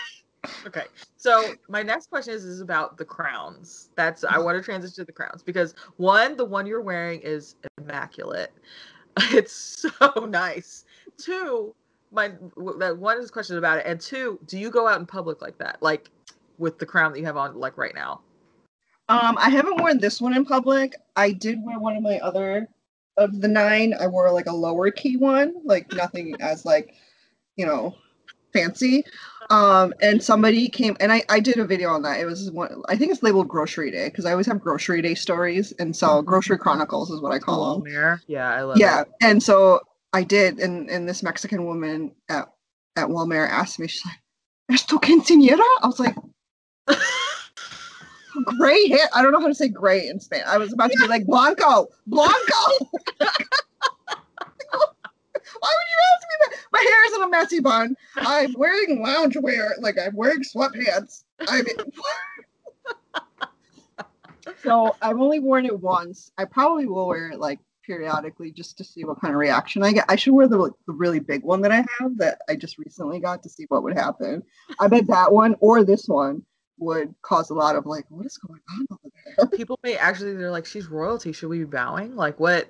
Okay. So my next question is is about the crowns. That's I want to transition to the crowns because one, the one you're wearing is immaculate. *laughs* It's so *laughs* nice. Two, my that one is a question about it, and two, do you go out in public like that, like with the crown that you have on, like right now? Um, I haven't worn this one in public. I did wear one of my other of the nine. I wore like a lower key one, like nothing as like, you know, fancy. Um, and somebody came and I, I did a video on that. It was one I think it's labeled grocery day because I always have grocery day stories and so grocery chronicles is what I call them. Yeah, I love it. Yeah. It. And so I did and and this Mexican woman at at Walmart asked me, she's like, Esto quinceañera? I was like gray hair. I don't know how to say gray in Spanish. I was about to be like Blanco, Blanco. *laughs* Why would you ask me that? My hair is in a messy bun. I'm wearing loungewear, like I'm wearing sweatpants. I mean, *laughs* so I've only worn it once. I probably will wear it like periodically just to see what kind of reaction I get. I should wear the, the really big one that I have that I just recently got to see what would happen. I bet that one or this one would cause a lot of like, what is going on over there? People may actually they're like, she's royalty. Should we be bowing? Like what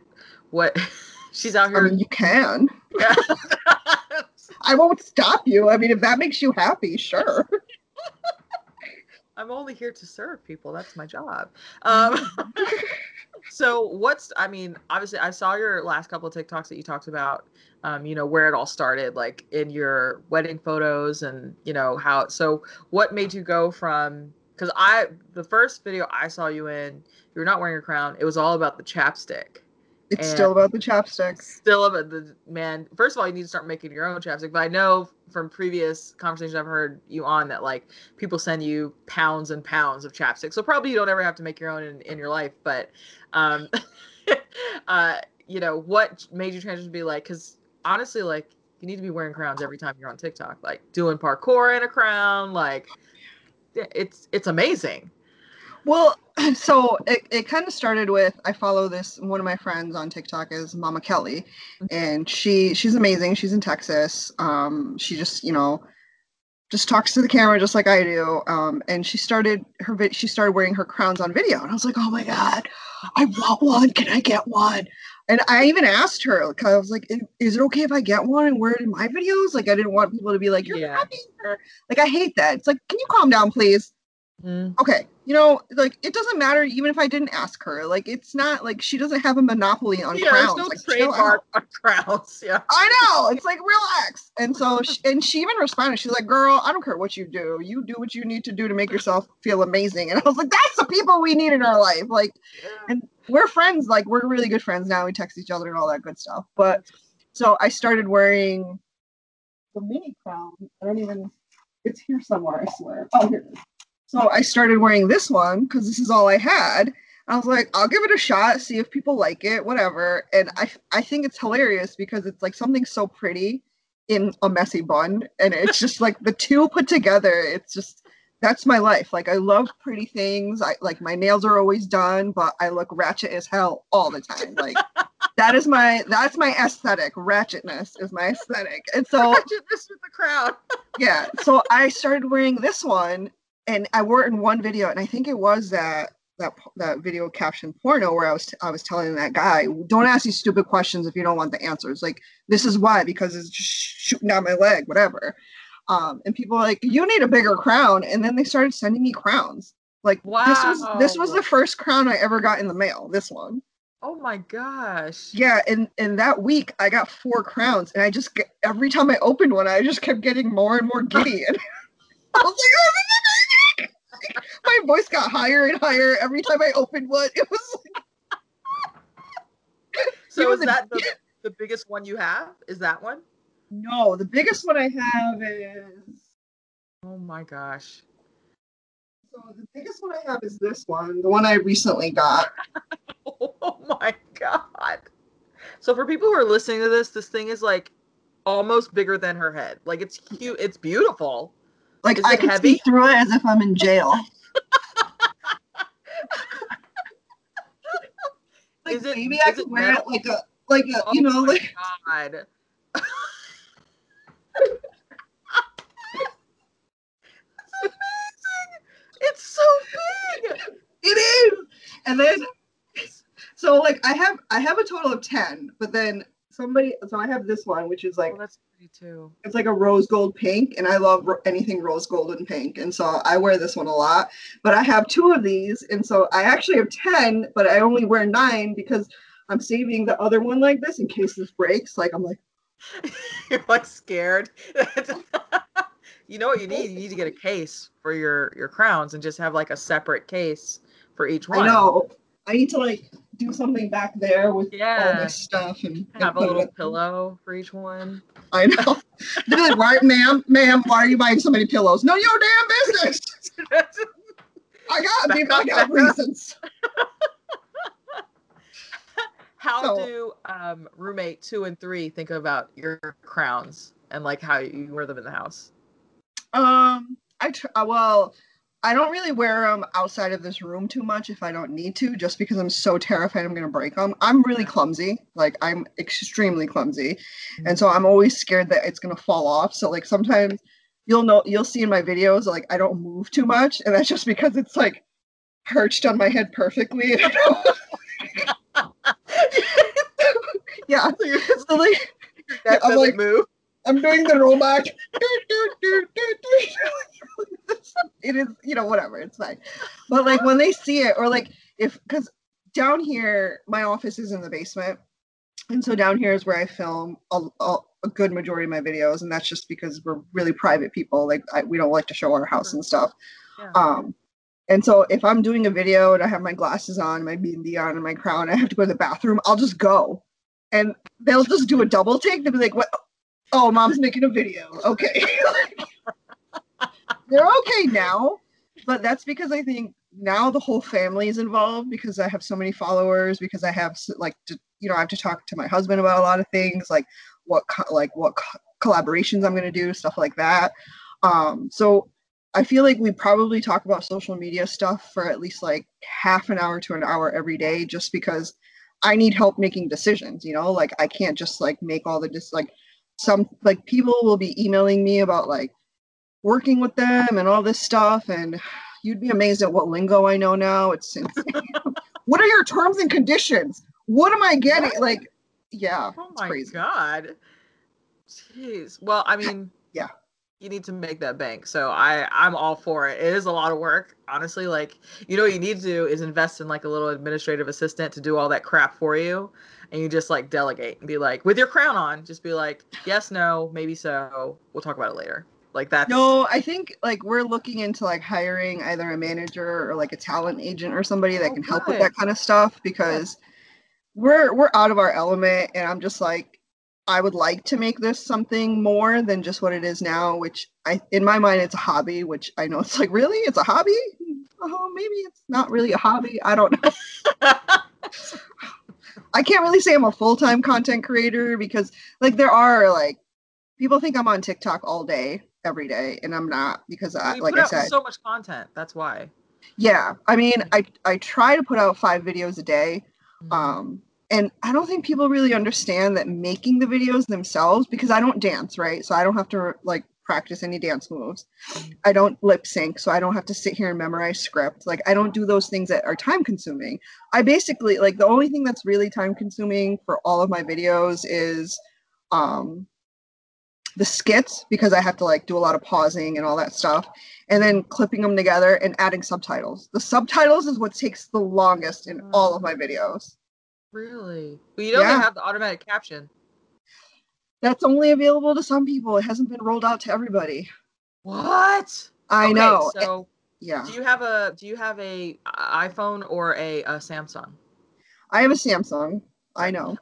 what *laughs* she's out here. I mean, you can. Yeah. *laughs* I won't stop you. I mean, if that makes you happy, sure. *laughs* I'm only here to serve people. That's my job. Um, so what's I mean, obviously I saw your last couple of TikToks that you talked about um, you know, where it all started, like in your wedding photos and, you know, how, so what made you go from, because I, the first video I saw you in, you were not wearing a crown. It was all about the chapstick. It's still about the chapstick. Still about the man. First of all, you need to start making your own chapstick. But I know from previous conversations I've heard you on that like people send you pounds and pounds of chapstick. So probably you don't ever have to make your own in, in your life. But um *laughs* uh you know, what made you transition to be like, because honestly, like you need to be wearing crowns every time you're on TikTok, like doing parkour in a crown, like it's it's amazing. Well, *clears throat* so it, it kind of started with I follow this one of my friends on TikTok is Mama Kelly, mm-hmm. and she she's amazing. She's in Texas. Um, she just you know just talks to the camera just like I do. Um, and she started her she started wearing her crowns on video, and I was like, oh my god, I want one. Can I get one? And I even asked her because I was like, "Is it okay if I get one and wear it in my videos?" Like, I didn't want people to be like, "You're yeah. happy," like I hate that. It's like, can you calm down, please? Mm. Okay, you know, like it doesn't matter even if I didn't ask her. Like it's not like she doesn't have a monopoly on yeah, crowns. No like, trademark on crowns. *laughs* Yeah, I know. It's like relax. And so, she, and she even responded. She's like, "Girl, I don't care what you do. You do what you need to do to make yourself feel amazing." And I was like, "That's the people we need in our life." Like, yeah. and we're friends. Like we're really good friends now. We text each other and all that good stuff. But so I started wearing the mini crown. I don't even. It's here somewhere. I swear. Oh, here it is so I started wearing this one because this is all I had. I was like, I'll give it a shot, see if people like it, whatever. And I I think it's hilarious because it's like something so pretty in a messy bun, and it's just like the two put together. It's just that's my life. Like I love pretty things. I like my nails are always done, but I look ratchet as hell all the time. Like that is my that's my aesthetic. Ratchetness is my aesthetic. And so *laughs* ratchetness with the crowd. yeah. So I started wearing this one and I wore it in one video, and I think it was that that that video caption porno where I was t- I was telling that guy, don't ask these stupid questions if you don't want the answers. Like this is why because it's just shooting down my leg, whatever. Um, and people like, you need a bigger crown, and then they started sending me crowns. Like wow. this was this was the first crown I ever got in the mail. This one. Oh my gosh. Yeah, and and that week I got four crowns, and I just get, every time I opened one, I just kept getting more and more giddy. And *laughs* I was like, oh, *laughs* my voice got higher and higher every time I opened one. It was like *laughs* So is that the, the biggest one you have? Is that one? No, the biggest one I have is Oh my gosh. So the biggest one I have is this one, the one I recently got. *laughs* oh my god. So for people who are listening to this, this thing is like almost bigger than her head. Like it's cute, it's beautiful. Like I can heavy? see through it as if I'm in jail. *laughs* like is it, maybe I could wear metal? it like a like a oh you know like *laughs* God. It's so big. It is. And then so like I have I have a total of 10, but then somebody so I have this one which is like oh, that's pretty too. It's like a rose gold pink and I love ro- anything rose gold and pink and so I wear this one a lot. But I have two of these and so I actually have 10 but I only wear 9 because I'm saving the other one like this in case this breaks. Like I'm like *laughs* you're like scared. *laughs* you know what you need? You need to get a case for your your crowns and just have like a separate case for each one. I know. I need to like do something back there with yeah. all this stuff and have and a little pillow for each one. I know. *laughs* They're like, why, ma'am, ma'am, why are you buying so many pillows? No, your damn business. *laughs* I got people, I got reasons. *laughs* how so, do um, roommate two and three think about your crowns and like how you wear them in the house? Um, I tr- uh, well, I don't really wear them outside of this room too much if I don't need to, just because I'm so terrified I'm gonna break them. I'm really clumsy, like I'm extremely clumsy, and so I'm always scared that it's gonna fall off. So like sometimes you'll know you'll see in my videos like I don't move too much, and that's just because it's like perched on my head perfectly. *laughs* yeah, so like, I'm like move. I'm doing the robot. *laughs* *laughs* it is, you know, whatever. It's fine. But like when they see it, or like if, because down here, my office is in the basement. And so down here is where I film a, a, a good majority of my videos. And that's just because we're really private people. Like I, we don't like to show our house and stuff. Yeah. Um, and so if I'm doing a video and I have my glasses on, my bindi on, and my crown, I have to go to the bathroom, I'll just go. And they'll just do a double take. They'll be like, what? Oh, mom's making a video. Okay. *laughs* they're okay now, but that's because I think now the whole family is involved because I have so many followers because I have like to, you know I have to talk to my husband about a lot of things like what co- like what co- collaborations I'm going to do stuff like that. Um, so I feel like we probably talk about social media stuff for at least like half an hour to an hour every day just because I need help making decisions, you know, like I can't just like make all the just like some like people will be emailing me about like working with them and all this stuff. And you'd be amazed at what lingo I know now. It's insane. *laughs* what are your terms and conditions? What am I getting? What? Like, yeah. Oh my crazy. god. Jeez. Well, I mean, yeah. You need to make that bank. So I I'm all for it. It is a lot of work, honestly. Like, you know what you need to do is invest in like a little administrative assistant to do all that crap for you. And you just like delegate and be like, with your crown on, just be like, yes, no, maybe so. We'll talk about it later. Like that. No, I think like we're looking into like hiring either a manager or like a talent agent or somebody that oh, can good. help with that kind of stuff because we're we're out of our element and I'm just like I would like to make this something more than just what it is now, which I in my mind it's a hobby, which I know it's like really it's a hobby. Oh, maybe it's not really a hobby. I don't know. *laughs* I can't really say I'm a full-time content creator because like there are like people think I'm on TikTok all day every day, and I'm not because I like I said so much content. That's why. Yeah, I mean, I I try to put out five videos a day, mm-hmm. um, and I don't think people really understand that making the videos themselves because I don't dance right, so I don't have to like practice any dance moves. Mm-hmm. I don't lip sync, so I don't have to sit here and memorize script. Like I don't do those things that are time consuming. I basically like the only thing that's really time consuming for all of my videos is um the skits because I have to like do a lot of pausing and all that stuff, and then clipping them together and adding subtitles. The subtitles is what takes the longest in mm. all of my videos. Really? But you don't yeah. have the automatic caption. That's only available to some people. It hasn't been rolled out to everybody. What? I okay, know. So yeah. Do you have a Do you have a iPhone or a, a Samsung? I have a Samsung. I know.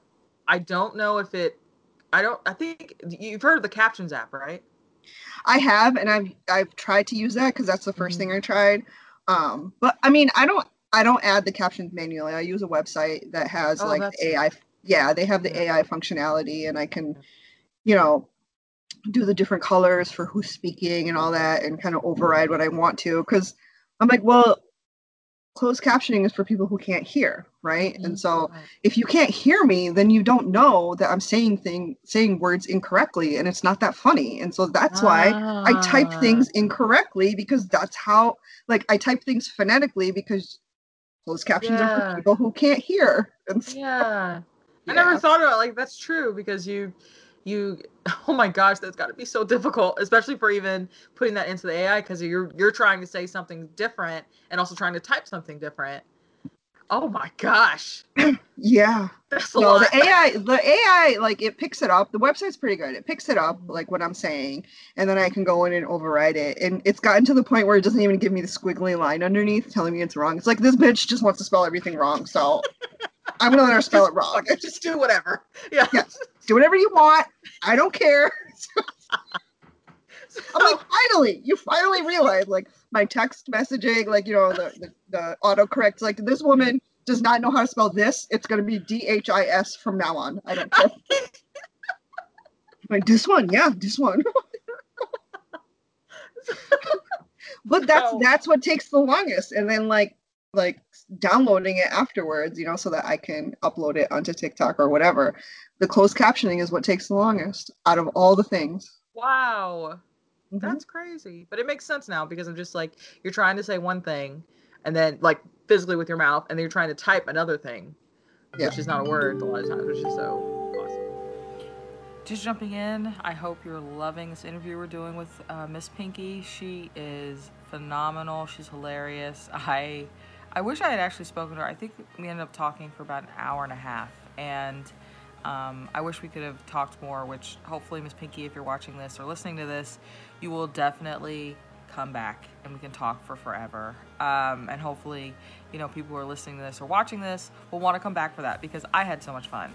I don't know if it I don't. I think you've heard of the captions app, right? I have, and I've I've tried to use that because that's the 1st mm-hmm. thing I tried. Um, but I mean, I don't I don't add the captions manually. I use a website that has oh, like AI. Yeah, they have the AI functionality, and I can, you know, do the different colors for who's speaking and all that, and kind of override what I want to. Because I'm like, well, closed captioning is for people who can't hear right and so if you can't hear me then you don't know that i'm saying thing saying words incorrectly and it's not that funny and so that's ah. why i type ah. things incorrectly because that's how like i type things phonetically because closed captions yeah. are for people who can't hear so, yeah. yeah i *laughs* never thought about it. like that's true because you you *laughs* oh my gosh that's got to be so difficult especially for even putting that into the ai because you're you're trying to say something different and also trying to type something different. Oh my gosh. *clears throat* Yeah. That's no, the ai *laughs* the ai like it picks it up. The website's pretty good. It picks it up like what i'm saying and then i can go in and override it. And it's gotten to the point where it doesn't even give me the squiggly line underneath telling me it's wrong. It's like this bitch just wants to spell everything wrong so *laughs* i'm gonna let her spell it wrong. just do whatever. Yeah, yeah do whatever you want. I don't care. so, *laughs* I'm like, finally, you finally realize, like, my text messaging, like, you know, the, the, the autocorrect, like, this woman does not know how to spell this. It's going to be D H I S from now on. I don't care. *laughs* like, this one, yeah, this one. *laughs* but that's that's what takes the longest and then like like downloading it afterwards you know so that i can upload it onto tiktok or whatever the closed captioning is what takes the longest out of all the things. Wow. Mm-hmm. That's crazy. But it makes sense now because I'm just like, you're trying to say one thing and then like physically with your mouth, and then you're trying to type another thing, yeah. which is not a word a lot of times, which is so awesome. Just jumping in, I hope you're loving this interview we're doing with uh, Miss Pinky. She is phenomenal. She's hilarious. I I wish I had actually spoken to her. I think we ended up talking for about an hour and a half, and um, I wish we could have talked more, which hopefully, Miss Pinky, if you're watching this or listening to this, you will definitely come back and we can talk for forever. Um, and hopefully, you know, people who are listening to this or watching this will want to come back for that because I had so much fun.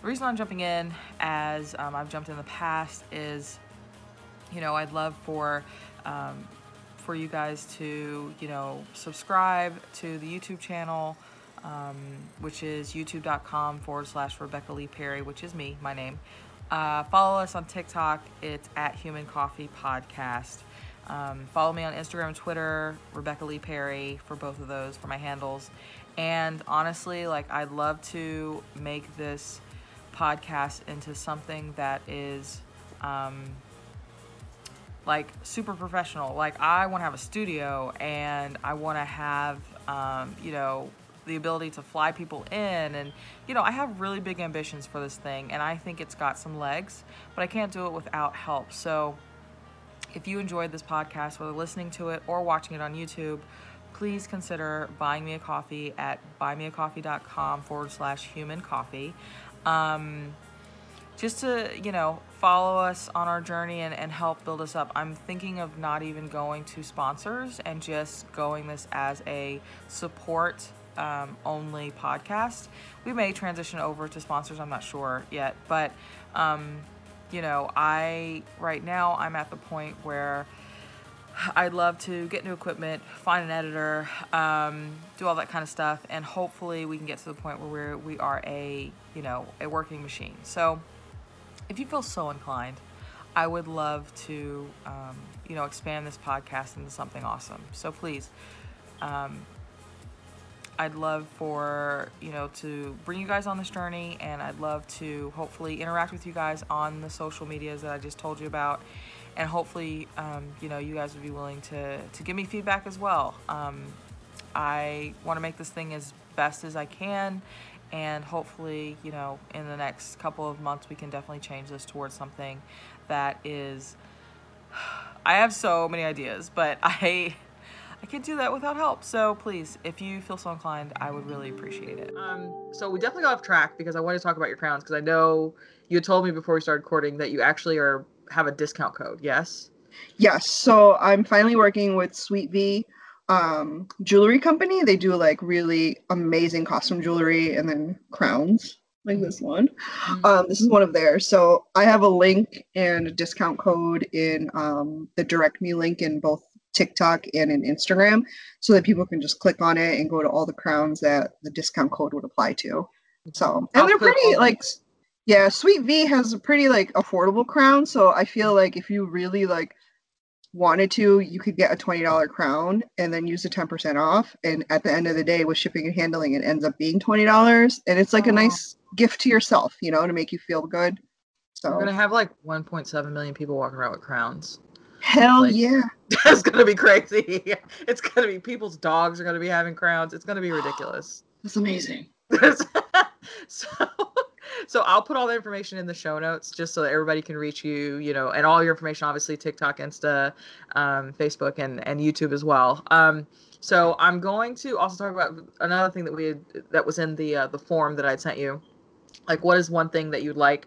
The reason I'm jumping in, as um, I've jumped in the past, is, you know, I'd love for um, for you guys to, you know, subscribe to the YouTube channel um, which is youtube.com forward slash Rebecca Lee Perry, which is me, my name. Uh, follow us on TikTok. It's at Human Coffee Podcast. Um, follow me on Instagram and Twitter, Rebecca Lee Perry, for both of those, for my handles. And honestly, like, I'd love to make this podcast into something that is um, like super professional. Like I want to have a studio and I want to have, um, you know, the ability to fly people in and you know i have really big ambitions for this thing and i think it's got some legs but i can't do it without help so if you enjoyed this podcast whether listening to it or watching it on youtube please consider buying me a coffee at buymeacoffee.com forward slash human coffee um, just to you know follow us on our journey and, and help build us up i'm thinking of not even going to sponsors and just going this as a support um, only podcast we may transition over to sponsors i'm not sure yet but um, you know i right now i'm at the point where I'd love to get new equipment, find an editor, um, do all that kind of stuff, and hopefully we can get to the point where we're, we are a you know a working machine. So if you feel so inclined, I would love to, um, you know, expand this podcast into something awesome. So please, um, I'd love for, you know, to bring you guys on this journey and I'd love to hopefully interact with you guys on the social medias that I just told you about. And hopefully, um, you know, you guys would be willing to, to give me feedback as well. Um, I want to make this thing as best as I can and hopefully you know in the next couple of months we can definitely change this towards something that is *sighs* i have so many ideas but *laughs* i i can't do that without help. So please if you feel so inclined i would really appreciate it. Um so we definitely got off track because i want to talk about your crowns because i know you told me before we started recording that you actually are have a discount code yes? Yes so i'm finally working with sweet v um, jewelry company. They do like really amazing costume jewelry and then crowns like this one. Mm-hmm. Um, this is one of theirs. So I have a link and a discount code in um, the direct me link in both TikTok and in Instagram so that people can just click on it and go to all the crowns that the discount code would apply to. So, and I'll they're pretty like, yeah, Sweet V has a pretty like affordable crown. So I feel like if you really like wanted to, you could get a $20 crown and then use the 10% off. And at the end of the day, with shipping and handling, it ends up being $20. And it's like a nice gift to yourself, you know, to make you feel good. So we're gonna have like 1.7 million people walking around with crowns. Hell like, yeah. *laughs* That's gonna be crazy. *laughs* It's gonna be people's dogs are gonna be having crowns. It's gonna be ridiculous. That's amazing. *laughs* so so I'll put all the information in the show notes just so that everybody can reach you, you know, and all your information, obviously TikTok, Insta, um, Facebook, and and YouTube as well. Um, so I'm going to also talk about another thing that we had, that was in the uh, the form that I'd sent you. Like, what is one thing that you'd like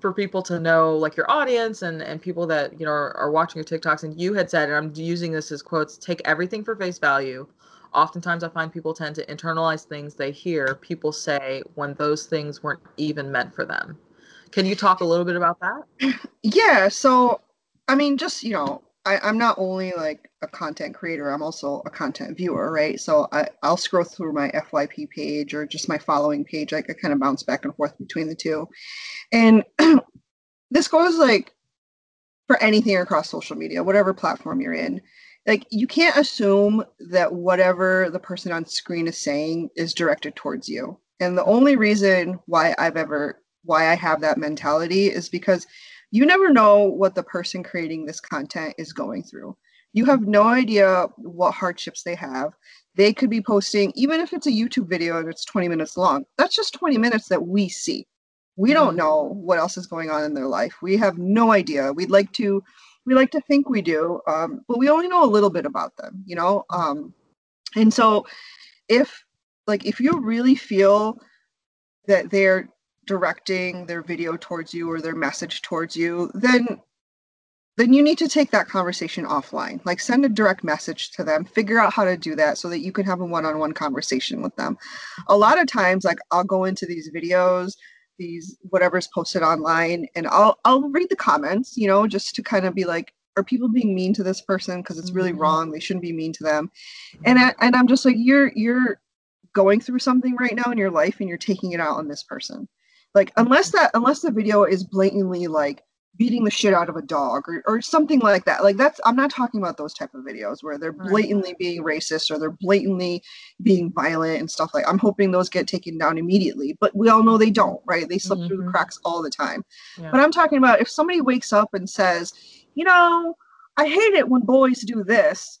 for people to know, like your audience and and people that you know are, are watching your TikToks? And you had said, and I'm using this as quotes: take everything for face value oftentimes I find people tend to internalize things they hear people say when those things weren't even meant for them. Can you talk a little bit about that? Yeah. So, I mean, just, you know, I, am not only like a content creator, I'm also a content viewer, right? So I, I'll scroll through my FYP page or just my following page. Like I kind of bounce back and forth between the two. And *clears throat* this goes like for anything across social media, whatever platform you're in like you can't assume that whatever the person on screen is saying is directed towards you. And the only reason why i've ever why i have that mentality is because you never know what the person creating this content is going through. You have no idea what hardships they have. They could be posting even if it's a youtube video and it's 20 minutes long that's just 20 minutes that we see. We don't mm-hmm. know what else is going on in their life. We have no idea. We'd like to we like to think we do, um, but we only know a little bit about them, you know. Um, and so, if like if you really feel that they're directing their video towards you or their message towards you, then then you need to take that conversation offline. Like send a direct message to them, figure out how to do that so that you can have a one-on-one conversation with them. A lot of times like I'll go into these videos these whatever's posted online and I'll I'll read the comments, you know, just to kind of be like are people being mean to this person because it's really mm-hmm. wrong. They shouldn't be mean to them. And I, and I'm just like you're you're going through something right now in your life and you're taking it out on this person. Like unless that unless the video is blatantly like beating the shit out of a dog or, or something like that like that's i'm not talking about those type of videos where they're blatantly being racist or they're blatantly being violent and stuff like i'm hoping those get taken down immediately but we all know they don't right they slip mm-hmm. through the mm-hmm. cracks all the time yeah. but i'm talking about if somebody wakes up and says you know I hate it when boys do this.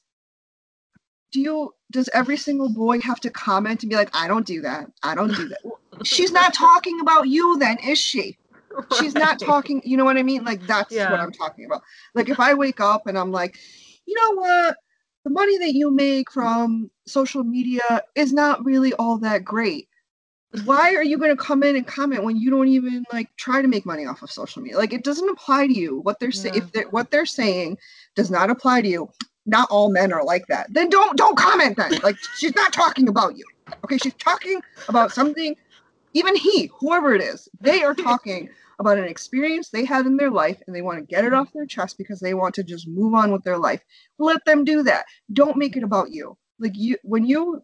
Do you does every single boy have to comment and be like, I don't do that. I don't do that. *laughs* She's not talking about you then, is she? Right. She's not *laughs* talking, you know what I mean? Like that's yeah. what I'm talking about. Like if I wake up and I'm like, you know what? The money that you make from social media is not really all that great why are you going to come in and comment when you don't even like try to make money off of social media like it doesn't apply to you what they're saying if they're, what they're saying does not apply to you not all men are like that then don't don't comment then like she's not talking about you okay she's talking about something even he whoever it is they are talking about an experience they had in their life and they want to get it off their chest because they want to just move on with their life let them do that don't make it about you like you when you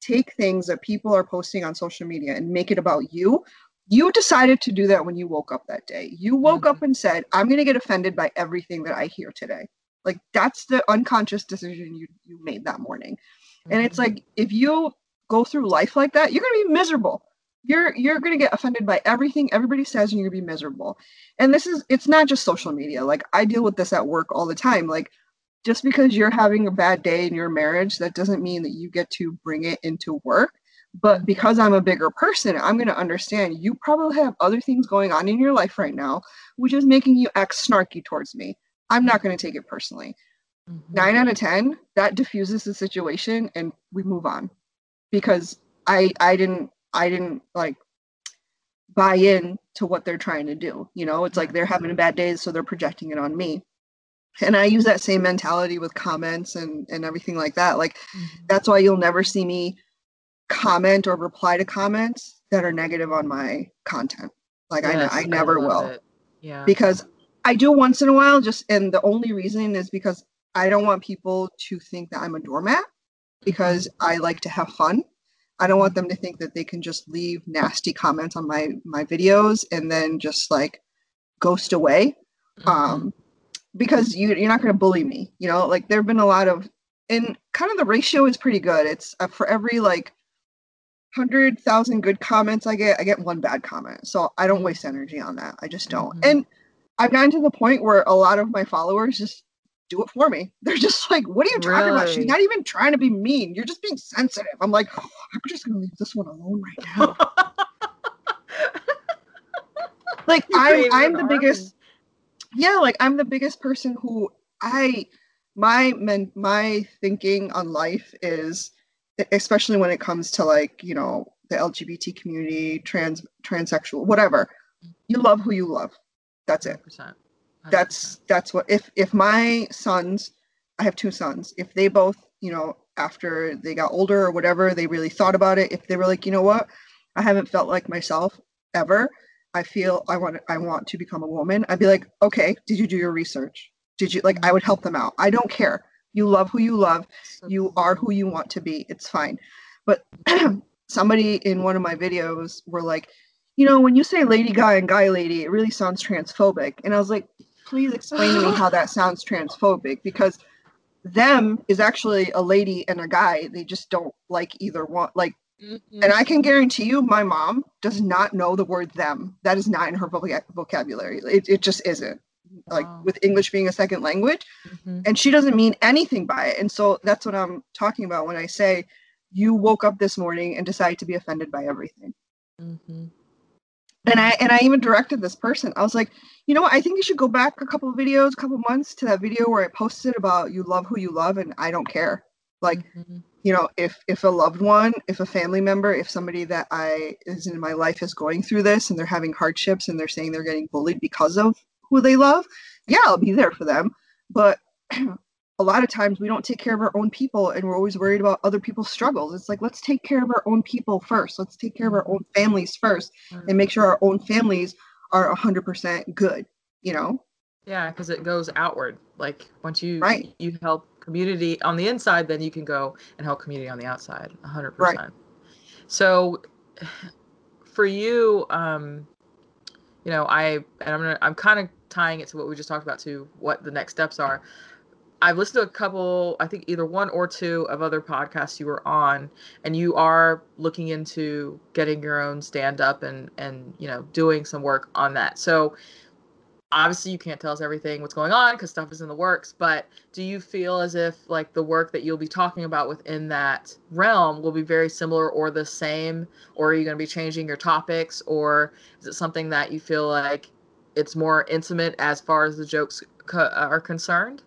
take things that people are posting on social media and make it about you you decided to do that when you woke up that day you woke mm-hmm. up and said i'm going to get offended by everything that i hear today like that's the unconscious decision you you made that morning mm-hmm. and it's mm-hmm. like if you go through life like that you're going to be miserable you're you're going to get offended by everything everybody says and you're going to be miserable and this is it's not just social media like i deal with this at work all the time like just because you're having a bad day in your marriage, that doesn't mean that you get to bring it into work. But because I'm a bigger person, I'm going to understand you probably have other things going on in your life right now, which is making you act snarky towards me. I'm not going to take it personally. Mm-hmm. Nine out of 10, that diffuses the situation and we move on because I, I didn't, I didn't like buy in to what they're trying to do. You know, it's like they're having a bad day, so they're projecting it on me and i use that same mentality with comments and and everything like that like mm-hmm. that's why you'll never see me comment or reply to comments that are negative on my content like yes, i, I never I will it. yeah because i do once in a while just and the only reason is because i don't want people to think that i'm a doormat because mm-hmm. i like to have fun i don't want them to think that they can just leave nasty comments on my my videos and then just like ghost away mm-hmm. um because you you're not going to bully me. You know, like there've been a lot of and kind of the ratio is pretty good. It's uh, for every like hundred thousand good comments I get, I get one bad comment. So I don't waste energy on that. I just don't. Mm-hmm. And I've gotten to the point where a lot of my followers just do it for me. They're just like, "What are you talking really? about? She's not even trying to be mean. You're just being sensitive." I'm like, oh, "I'm just gonna leave this one alone right *laughs* now." like I'm, I'm the biggest yeah like i'm the biggest person who i my men my thinking on life is especially when it comes to like you know the lgbt community trans transsexual whatever you love who you love that's it 100%. 100%. that's that's what if if my sons i have two sons if they both you know after they got older or whatever they really thought about it if they were like you know what i haven't felt like myself ever I feel I want I want to become a woman, I'd be like, okay, did you do your research? Did you like I would help them out. I don't care. You love who you love. You are who you want to be. It's fine. But *clears throat* somebody in one of my videos were like, you know, when you say lady guy and guy lady, it really sounds transphobic. And I was like, please explain to me how that sounds transphobic because them is actually a lady and a guy. They just don't like either one. Like Mm-hmm. And I can guarantee you, my mom does not know the word them. That is not in her vocabulary. It, it just isn't. Wow. Like with English being a second language. Mm-hmm. And she doesn't mean anything by it. And so that's what I'm talking about when I say you woke up this morning and decided to be offended by everything. Mm-hmm. And I and I even directed this person. I was like, you know what? I think you should go back a couple of videos, a couple months to that video where I posted about you love who you love and I don't care. Like mm-hmm you know if if a loved one if a family member if somebody that i is in my life is going through this and they're having hardships and they're saying they're getting bullied because of who they love yeah i'll be there for them but *clears throat* a lot of times we don't take care of our own people and we're always worried about other people's struggles it's like let's take care of our own people first let's take care of our own families first and make sure our own families are 100% good you know yeah because it goes outward like once you right. you help community on the inside, then you can go and help community on the outside. 100%. Right. So *sighs* for you, um, you know, I and I'm gonna I'm kind of tying it to what we just talked about to what the next steps are. I've listened to a couple, I think either one or two of other podcasts you were on, and you are looking into getting your own stand up and and you know doing some work on that. So obviously you can't tell us everything what's going on because stuff is in the works but do you feel as if like the work that you'll be talking about within that realm will be very similar or the same? Or are you going to be changing your topics? Or is it something that you feel like it's more intimate as far as the jokes co- uh, are concerned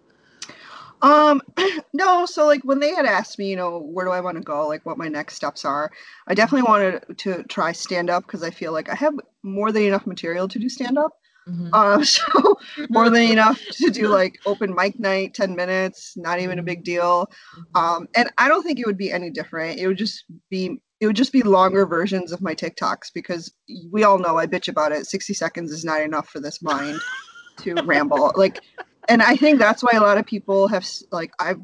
um *clears throat* no so like when they had asked me you know where do i want to go like what my next steps are i definitely wanted to try stand up because i feel like i have more than enough material to do stand up Mm-hmm. Um, *laughs* so more than *laughs* enough to do like open mic night, 10 minutes, not even a mm-hmm. big deal. Mm-hmm. Um, and I don't think it would be any different. It would just be it would just be longer versions of my TikToks because we all know I bitch about it. 60 seconds is not enough for this mind to ramble. Like and I think that's why a lot of people have like I've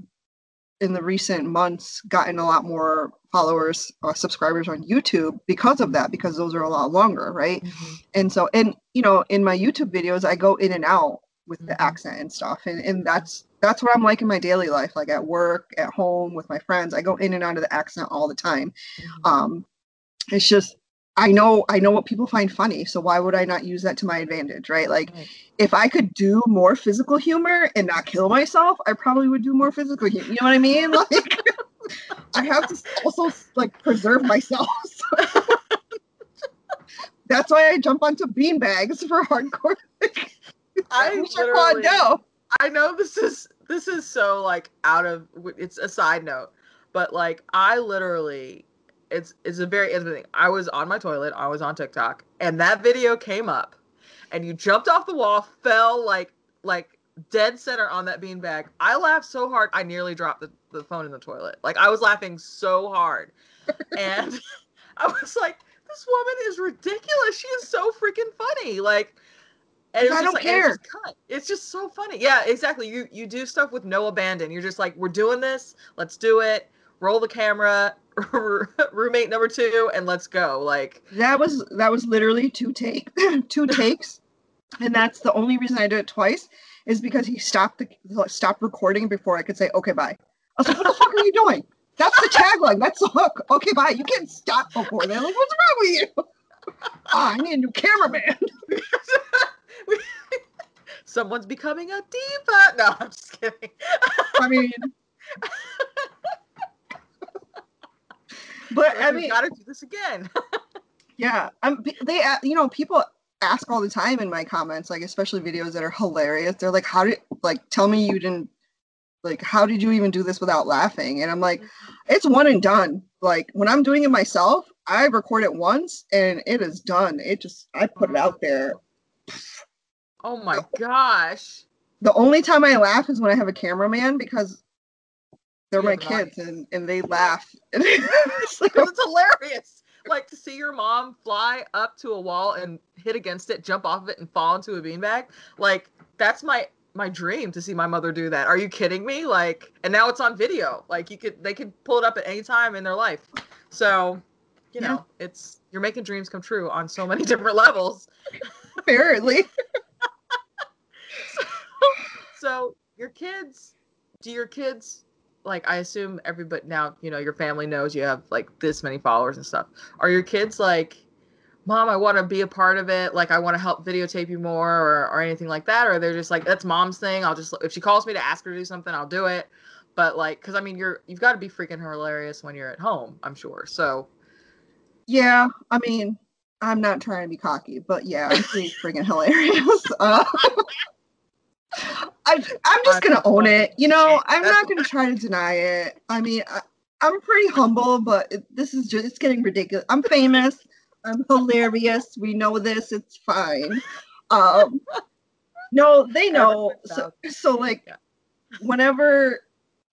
in the recent months gotten a lot more followers or subscribers on YouTube because of that because those are a lot longer, right? Mm-hmm. And so and you know, in my YouTube videos I go in and out with the mm-hmm. accent and stuff and and that's that's what I'm like in my daily life like at work, at home with my friends. I go in and out of the accent all the time. Mm-hmm. Um it's just I know I know what people find funny, so why would I not use that to my advantage, right? Like right. if I could do more physical humor and not kill myself, I probably would do more physical humor. You know what I mean? *laughs* Like I have to also like preserve myself. *laughs* That's why I jump onto bean bags for hardcore. *laughs* I literally, no. I know this is this is so like out of it's a side note, but like I literally it's it's a very intimate thing. I was on my toilet, I was on TikTok, and that video came up, and you jumped off the wall, fell like like dead center on that beanbag. I laughed so hard, I nearly dropped the, the phone in the toilet. Like I was laughing so hard, *laughs* and *laughs* I was like, "This woman is ridiculous. She is so freaking funny." Like. And I don't like, care. It's just, it's just so funny. Yeah, exactly. You you do stuff with no abandon. You're just like, we're doing this. Let's do it. Roll the camera *laughs* roommate number two and let's go like that was that was literally two take *laughs* two *laughs* takes. And that's the only reason i did it twice is because he stopped the stopped recording before i could say okay bye. I was like what the fuck are you doing? That's the tagline. That's the hook. Okay bye. You can't stop recording like what's wrong with you? Oh, i need a new cameraman. Someone's becoming a diva. No i'm just kidding. I mean but I mean, got to do this again. *laughs* yeah, I'm. They, you know, people ask all the time in my comments, like especially videos that are hilarious. They're like, "How did like tell me you didn't like how did you even do this without laughing?" And I'm like, mm-hmm. "It's one and done. Like when I'm doing it myself, I record it once and it is done. It just I put it out there. Oh my gosh. The only time I laugh is when I have a cameraman because they're my kids and, and they laugh. *laughs* it's, *laughs* it's hilarious. *laughs* Like to see your mom fly up to a wall and hit against it, jump off of it, and fall into a beanbag. Like that's my my dream to see my mother do that. Are you kidding me? Like, and now it's on video. Like you could they could pull it up at any time in their life. So, you know, yeah. it's you're making dreams come true on so many different levels. Apparently. so, so your kids, do your kids like I assume everybody now, you know, your family knows you have like this many followers and stuff. Are your kids like, Mom, I want to be a part of it. Like I want to help videotape you more or, or anything like that. Or they're just like, that's mom's thing. I'll just, if she calls me to ask her to do something, I'll do it. But like, cause I mean, you're, you've got to be freaking hilarious when you're at home, I'm sure. So. Yeah. I mean, I'm not trying to be cocky, but yeah, I'm freaking hilarious. *laughs* Uh, I, I'm just gonna own it. You know, I'm not gonna try to deny it. I mean, I, am pretty humble, but it, this is just it's getting ridiculous. I'm famous. I'm hilarious. We know this. It's fine. Um, no, they know. So, so like, whenever,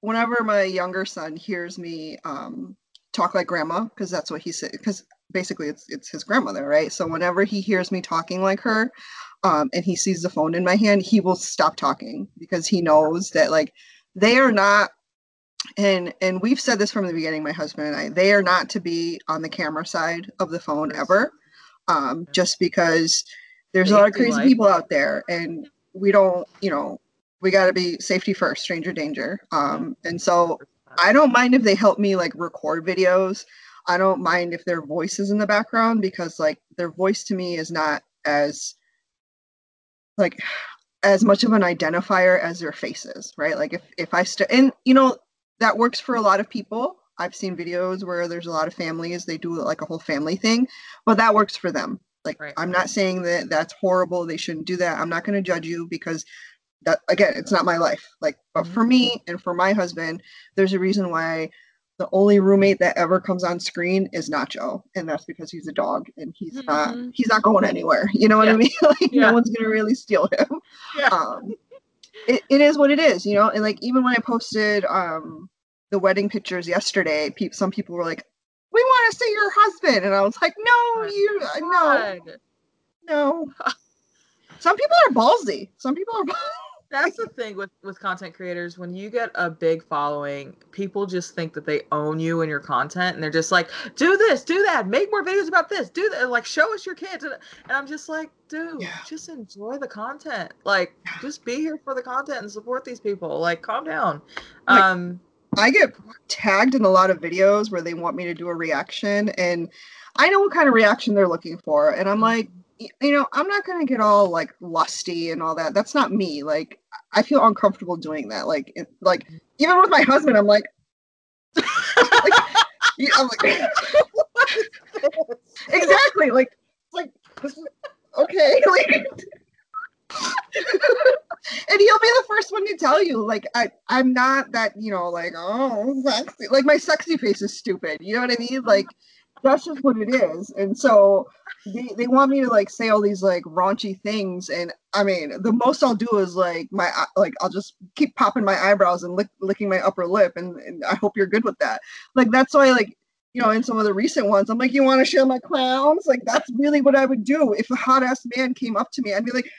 whenever my younger son hears me um, talk like grandma, because that's what he said. Because basically, it's it's his grandmother, right? So whenever he hears me talking like her, um, and he sees the phone in my hand, he will stop talking because he knows that like they are not and and we've said this from the beginning, my husband and I, they are not to be on the camera side of the phone ever. Um, just because there's a lot of crazy people out there and we don't, you know, we gotta be safety first, stranger danger. Um, and so I don't mind if they help me like record videos. I don't mind if their voice is in the background because like their voice to me is not as like as much of an identifier as their faces, right? Like if if I st- and you know that works for a lot of people. I've seen videos where there's a lot of families they do like a whole family thing, but that works for them. Like right. I'm not saying that that's horrible. They shouldn't do that. I'm not going to judge you because that again, it's not my life. Like, but mm-hmm. for me and for my husband, there's a reason why the only roommate that ever comes on screen is Nacho, and that's because he's a dog and he's mm-hmm. not he's not going anywhere. *laughs* You know what yeah. I mean? *laughs* like yeah. no one's gonna really steal him. Yeah. Um, it, it is what it is, you know. And like even when I posted um the wedding pictures yesterday, pe- some people were like, "We want to see your husband," and I was like, "No, you no, no." some people are ballsy. Some people are. *laughs* That's the thing with with content creators. When you get a big following, people just think that they own you and your content, and they're just like, "Do this, do that, make more videos about this, do that, like show us your kids." And, and I'm just like, dude, yeah. just enjoy the content. Like, just be here for the content and support these people. Like, calm down. Like, um, I get tagged in a lot of videos where they want me to do a reaction, and I know what kind of reaction they're looking for, and I'm like you know, I'm not gonna get all like lusty and all that. That's not me. Like, I feel uncomfortable doing that. Like, it, like even with my husband, I'm like, *laughs* like I'm like, *laughs* exactly. Like, like okay, *laughs* like, and he'll be the first one to tell you. Like, I, I'm not that. You know, like, oh, sexy. Like my sexy face is stupid. You know what I mean? Like that's just what it is. And so they, they want me to like say all these like raunchy things. And I mean, the most I'll do is like my like I'll just keep popping my eyebrows and lick, licking my upper lip. And, and I hope you're good with that. Like that's why like you know, in some of the recent ones, I'm like, you want to share my clowns? Like that's really what I would do if a hot ass man came up to me. I'd be like,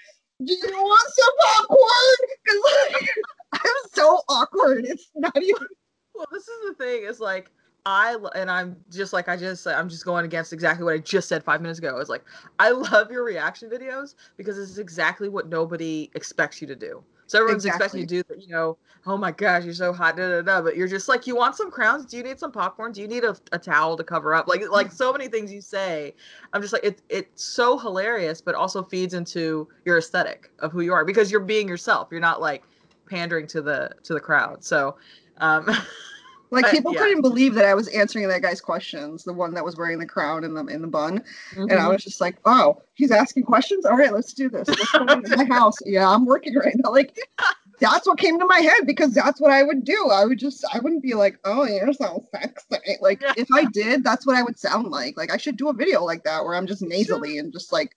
do you want some popcorn? Because like, *laughs* I'm so awkward. It's not even. Well, this is the thing. Is like I and I'm just like I just I'm just going against exactly what I just said five minutes ago. I was like, I love your reaction videos because it's exactly what nobody expects you to do. So everyone's exactly. expecting you to do that, you know, oh my gosh, you're so hot, da, da, da. But you're just like, you want some crowns? Do you need some popcorn? Do you need a, a towel to cover up? Like like so many things you say. I'm just like, it, it's so hilarious, but also feeds into your aesthetic of who you are because you're being yourself. You're not like pandering to the to the crowd. So um *laughs* Like but, people yeah. couldn't believe that I was answering that guy's questions, the one that was wearing the crown in the in the bun, mm-hmm. and I mm-hmm. was just like, "Wow, he's asking questions. All right, let's do this. Let's go into my house. Yeah, I'm working right now." Like *laughs* that's what came to my head because that's what I would do. I would just I wouldn't be like, "Oh, you're so sexy." Like yeah. if I did, that's what I would sound like. Like I should do a video like that where I'm just nasally and just like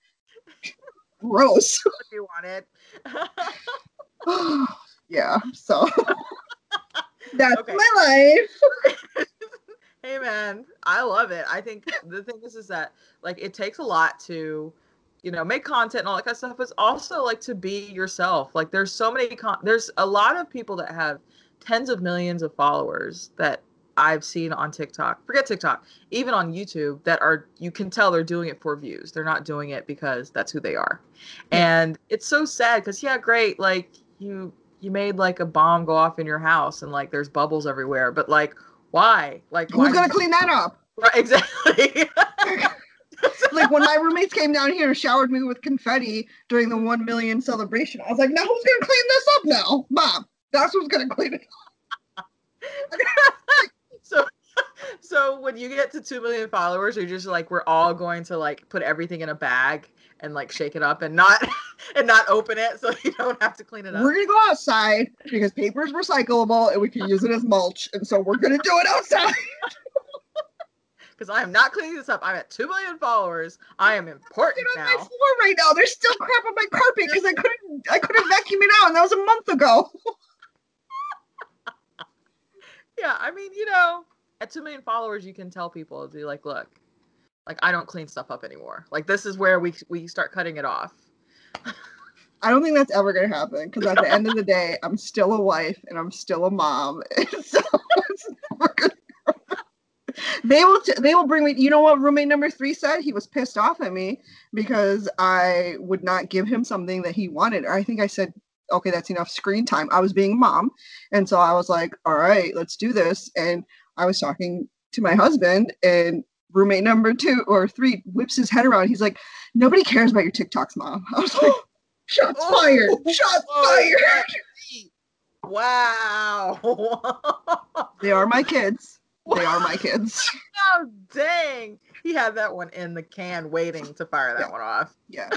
gross. If you want it. *laughs* *sighs* yeah. So. *laughs* That's okay. my life. *laughs* hey man, I love it. I think the thing is is that like it takes a lot to you know make content and all that kind of stuff but also like to be yourself like there's so many con- there's a lot of people that have tens of millions of followers that I've seen on TikTok, forget TikTok, even on YouTube, that are you can tell they're doing it for views. They're not doing it because that's who they are. And it's so sad because yeah, great, like you you made like a bomb go off in your house and like there's bubbles everywhere, but like why? Like who's gonna clean that up? *laughs* Right, exactly. *laughs* like when my roommates came down here and showered me with confetti during the one million celebration, I was like, now who's gonna clean this up now? Mom, that's who's gonna clean it up. *laughs* so so when you get to two million followers, you're just like, we're all going to like put everything in a bag and like shake it up and not *laughs* and not open it so you don't have to clean it up. We're gonna go outside because paper is recyclable and we can use it as mulch, and so we're gonna do it outside. *laughs* Because I am not cleaning this up. I'm at two million followers. I am important on now. my floor right now. There's still crap on my carpet because I couldn't I couldn't vacuum it out, and that was a month ago. *laughs* yeah, I mean, you know, at two million followers, you can tell people, to be like, look, like I don't clean stuff up anymore. Like this is where we we start cutting it off. I don't think that's ever gonna happen because at the end of the day, I'm still a wife and I'm still a mom. *laughs* so *laughs* they will t- they will bring me. You know what roommate number three said? He was pissed off at me because I would not give him something that he wanted. I think I said, okay, that's enough screen time. I was being mom, and so I was like, all right, let's do this. And I was talking to my husband, and roommate number two or three whips his head around. He's like, nobody cares about your TikToks, mom. *laughs* I was like, *gasps* oh, Shots oh, fired! Shots oh, fired! Wow. they are my kids. *laughs* They are my kids. oh dang! He had that one in the can, waiting to fire that yeah. one off. Yeah.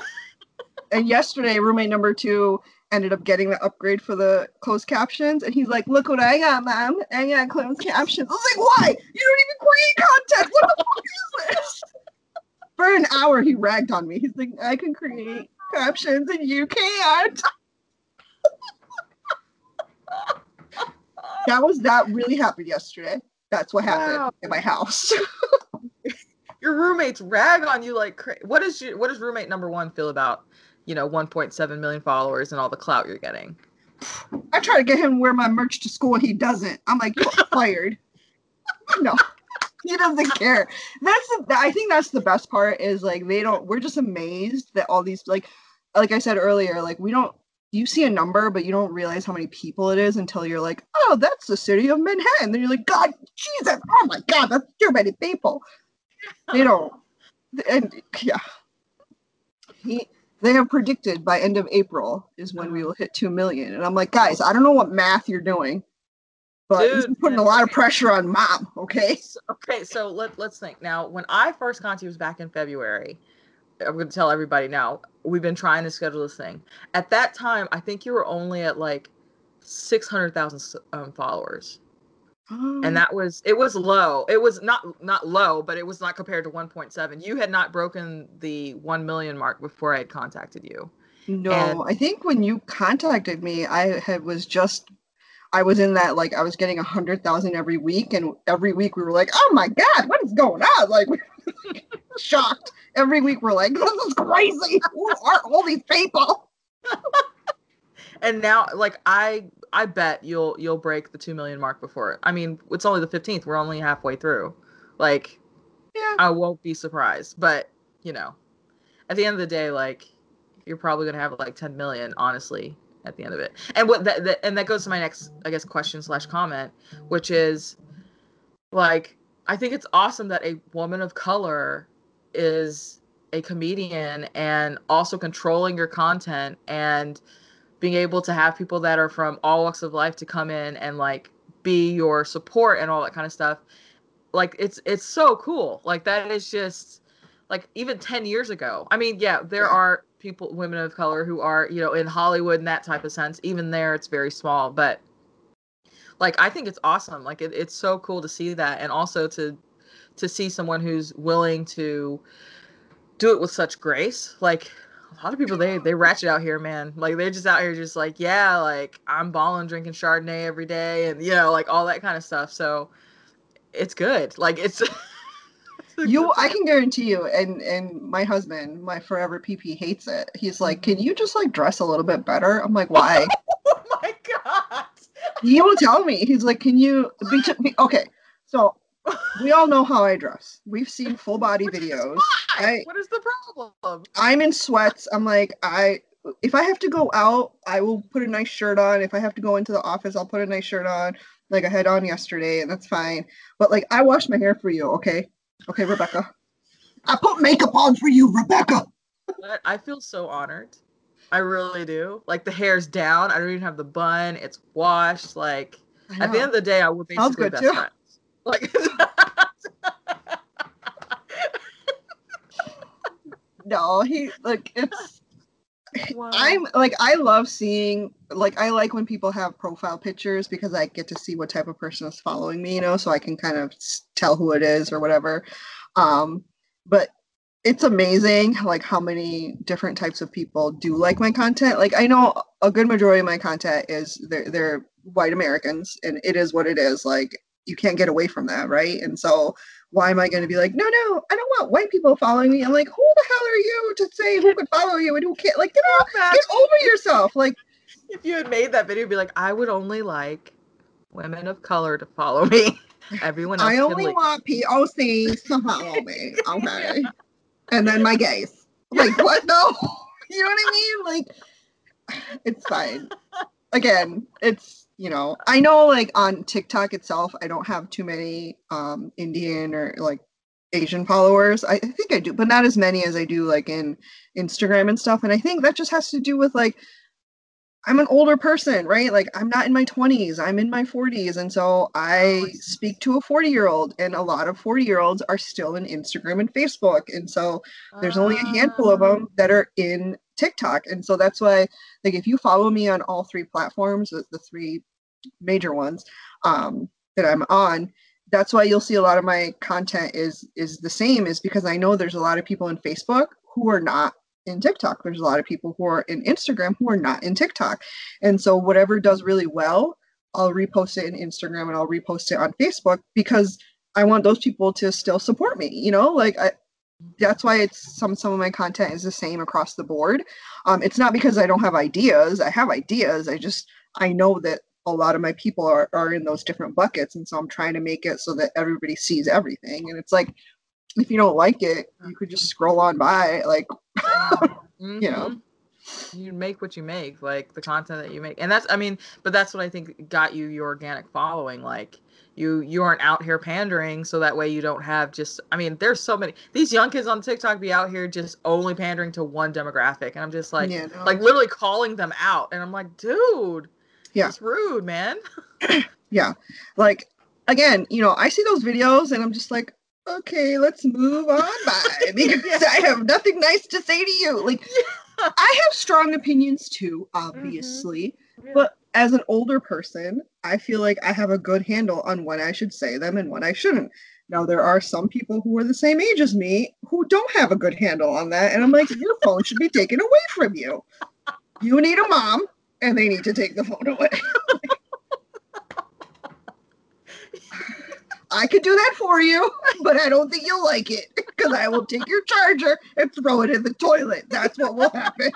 and yesterday, roommate number two ended up getting the upgrade for the closed captions, and he's like, "Look what I got, mom! I got closed captions." I was like, "Why? You don't even create content. What the fuck is this?" *laughs* For an hour, he ragged on me. He's like, "I can create captions, and you can't." *laughs* that was that really happened yesterday. That's what happened wow. in my house. *laughs* Your roommates rag on you like cra- what is your what does roommate number one feel about you know 1.7 million followers and all the clout you're getting? I try to get him to wear my merch to school. He doesn't. I'm like *laughs* fired. no, he doesn't care. That's the, I think that's the best part is like they don't. We're just amazed that all these like like I said earlier, like we don't you see a number, but you don't realize how many people it is until you're like, oh, that's the city of Manhattan. Then you're like, God, Jesus, oh my God, that's too many people. they don't, and yeah, he, they have predicted by end of April is when we uh-huh. will hit two million, and I'm like, guys, I don't know what math you're doing, but Dude, putting a lot of pressure on mom. Okay. Okay, so let let's think now. When I first got to you was back in February. I'm going to tell everybody now. We've been trying to schedule this thing. At that time, I think you were only at like 600,000 um, followers. And that was it was low. It was not not low, but it was not compared to 1.7. You had not broken the 1 million mark before I had contacted you. No, and, I think when you contacted me, I had was just I was in that like I was getting a hundred thousand every week, and every week we were like, "Oh my god, what is going on?" Like, *laughs* shocked every week we're like, this is crazy. Who are all these people? *laughs* and now, like I, I bet you'll you'll break the two million mark before. I mean, it's only the fifteenth. We're only halfway through. Like, yeah, I won't be surprised. But you know, at the end of the day, like you're probably gonna have like 10 million, honestly, at the end of it. And what that, that and that goes to my next, I guess, question slash comment, which is like I think it's awesome that a woman of color is a comedian and also controlling your content and being able to have people that are from all walks of life to come in and like be your support and all that kind of stuff. Like it's it's so cool. Like that is just like even 10 years ago i mean yeah there are people women of color who are you know in hollywood in that type of sense. Even there it's very small but like i think it's awesome. Like it, it's so cool to see that and also to to see someone who's willing to do it with such grace. Like a lot of people, they they ratchet out here, man. Like they're just out here, just like yeah, like I'm balling, drinking Chardonnay every day, and you know, like all that kind of stuff. So it's good. Like it's. *laughs* you i can guarantee you and and my husband my forever pp hates it he's like can you just like dress a little bit better i'm like why *laughs* oh my god he will tell me he's like can you be, be okay so we all know how I dress. We've seen full body Which videos. I, what is the problem? I'm in sweats. I'm like, I if I have to go out, I will put a nice shirt on. If I have to go into the office, I'll put a nice shirt on, like I had on yesterday, and that's fine. But like I washed my hair for you, okay? Okay, Rebecca. I put makeup on for you, Rebecca. I feel so honored. I really do. Like the hair's down. I don't even have the bun. It's washed. Like at the end of the day, I would basically best too. friends. Like *laughs* No, he like it's wow. I'm like I love seeing like I like when people have profile pictures because I get to see what type of person is following me, you know, so I can kind of tell who it is or whatever. Um but it's amazing like how many different types of people do like my content. Like I know a good majority of my content is they're they're white Americans and it is what it is. Like you can't get away from that, right? And so why am I going to be like, no, no, I don't want white people following me. I'm like, who the hell are you to say who could follow you and who can't? Like, get, out, get over yourself. Like, if you had made that video, be like, I would only like women of color to follow me. *laughs* Everyone else. I only want POCs to follow me. *laughs* Okay. yeah. And then my gays. Like, what? No. *laughs* you know what I mean? Like, it's fine. Again, it's you know, I know like on TikTok itself, I don't have too many um, Indian or like Asian followers. I, I think I do, but not as many as I do like in Instagram and stuff. And I think that just has to do with like I'm an older person, right? Like I'm not in my 20s, I'm in my 40s. And so I speak to a 40 year old, and a lot of 40 year olds are still in Instagram and Facebook. And so there's only a handful of them that are in TikTok. And so that's why, like, if you follow me on all three platforms, the, the three major ones um, that I'm on, that's why you'll see a lot of my content is is the same is because I know there's a lot of people in Facebook who are not in TikTok. There's a lot of people who are in Instagram who are not in TikTok. And so whatever does really well, I'll repost it in Instagram and I'll repost it on Facebook because I want those people to still support me, you know? Like I that's why it's some some of my content is the same across the board. Um, it's not because I don't have ideas. I have ideas. I just I know that a lot of my people are, are in those different buckets and so i'm trying to make it so that everybody sees everything and it's like if you don't like it, you could just scroll on by, like, *laughs* mm-hmm. you know. You make what you make, like the content that you make, and that's, I mean, but that's what I think got you your organic following. Like, you you aren't out here pandering, so that way you don't have just. I mean, there's so many these young kids on TikTok be out here just only pandering to one demographic, and I'm just like, yeah, no. like literally calling them out, and I'm like, dude, yeah, it's rude, man. *laughs* *clears throat* yeah, like again, you know, I see those videos, and I'm just like, okay, let's move on by *laughs* because I have nothing nice to say to you. Like, yeah. I have strong opinions too, obviously, mm-hmm. yeah. but as an older person, I feel like I have a good handle on when I should say them and when I shouldn't. Now, there are some people who are the same age as me who don't have a good handle on that, and I'm like, your phone should be taken away from you. You need a mom, and they need to take the phone away. *laughs* I could do that for you, but I don't think you'll like it because I will take your charger and throw it in the toilet. That's what will happen.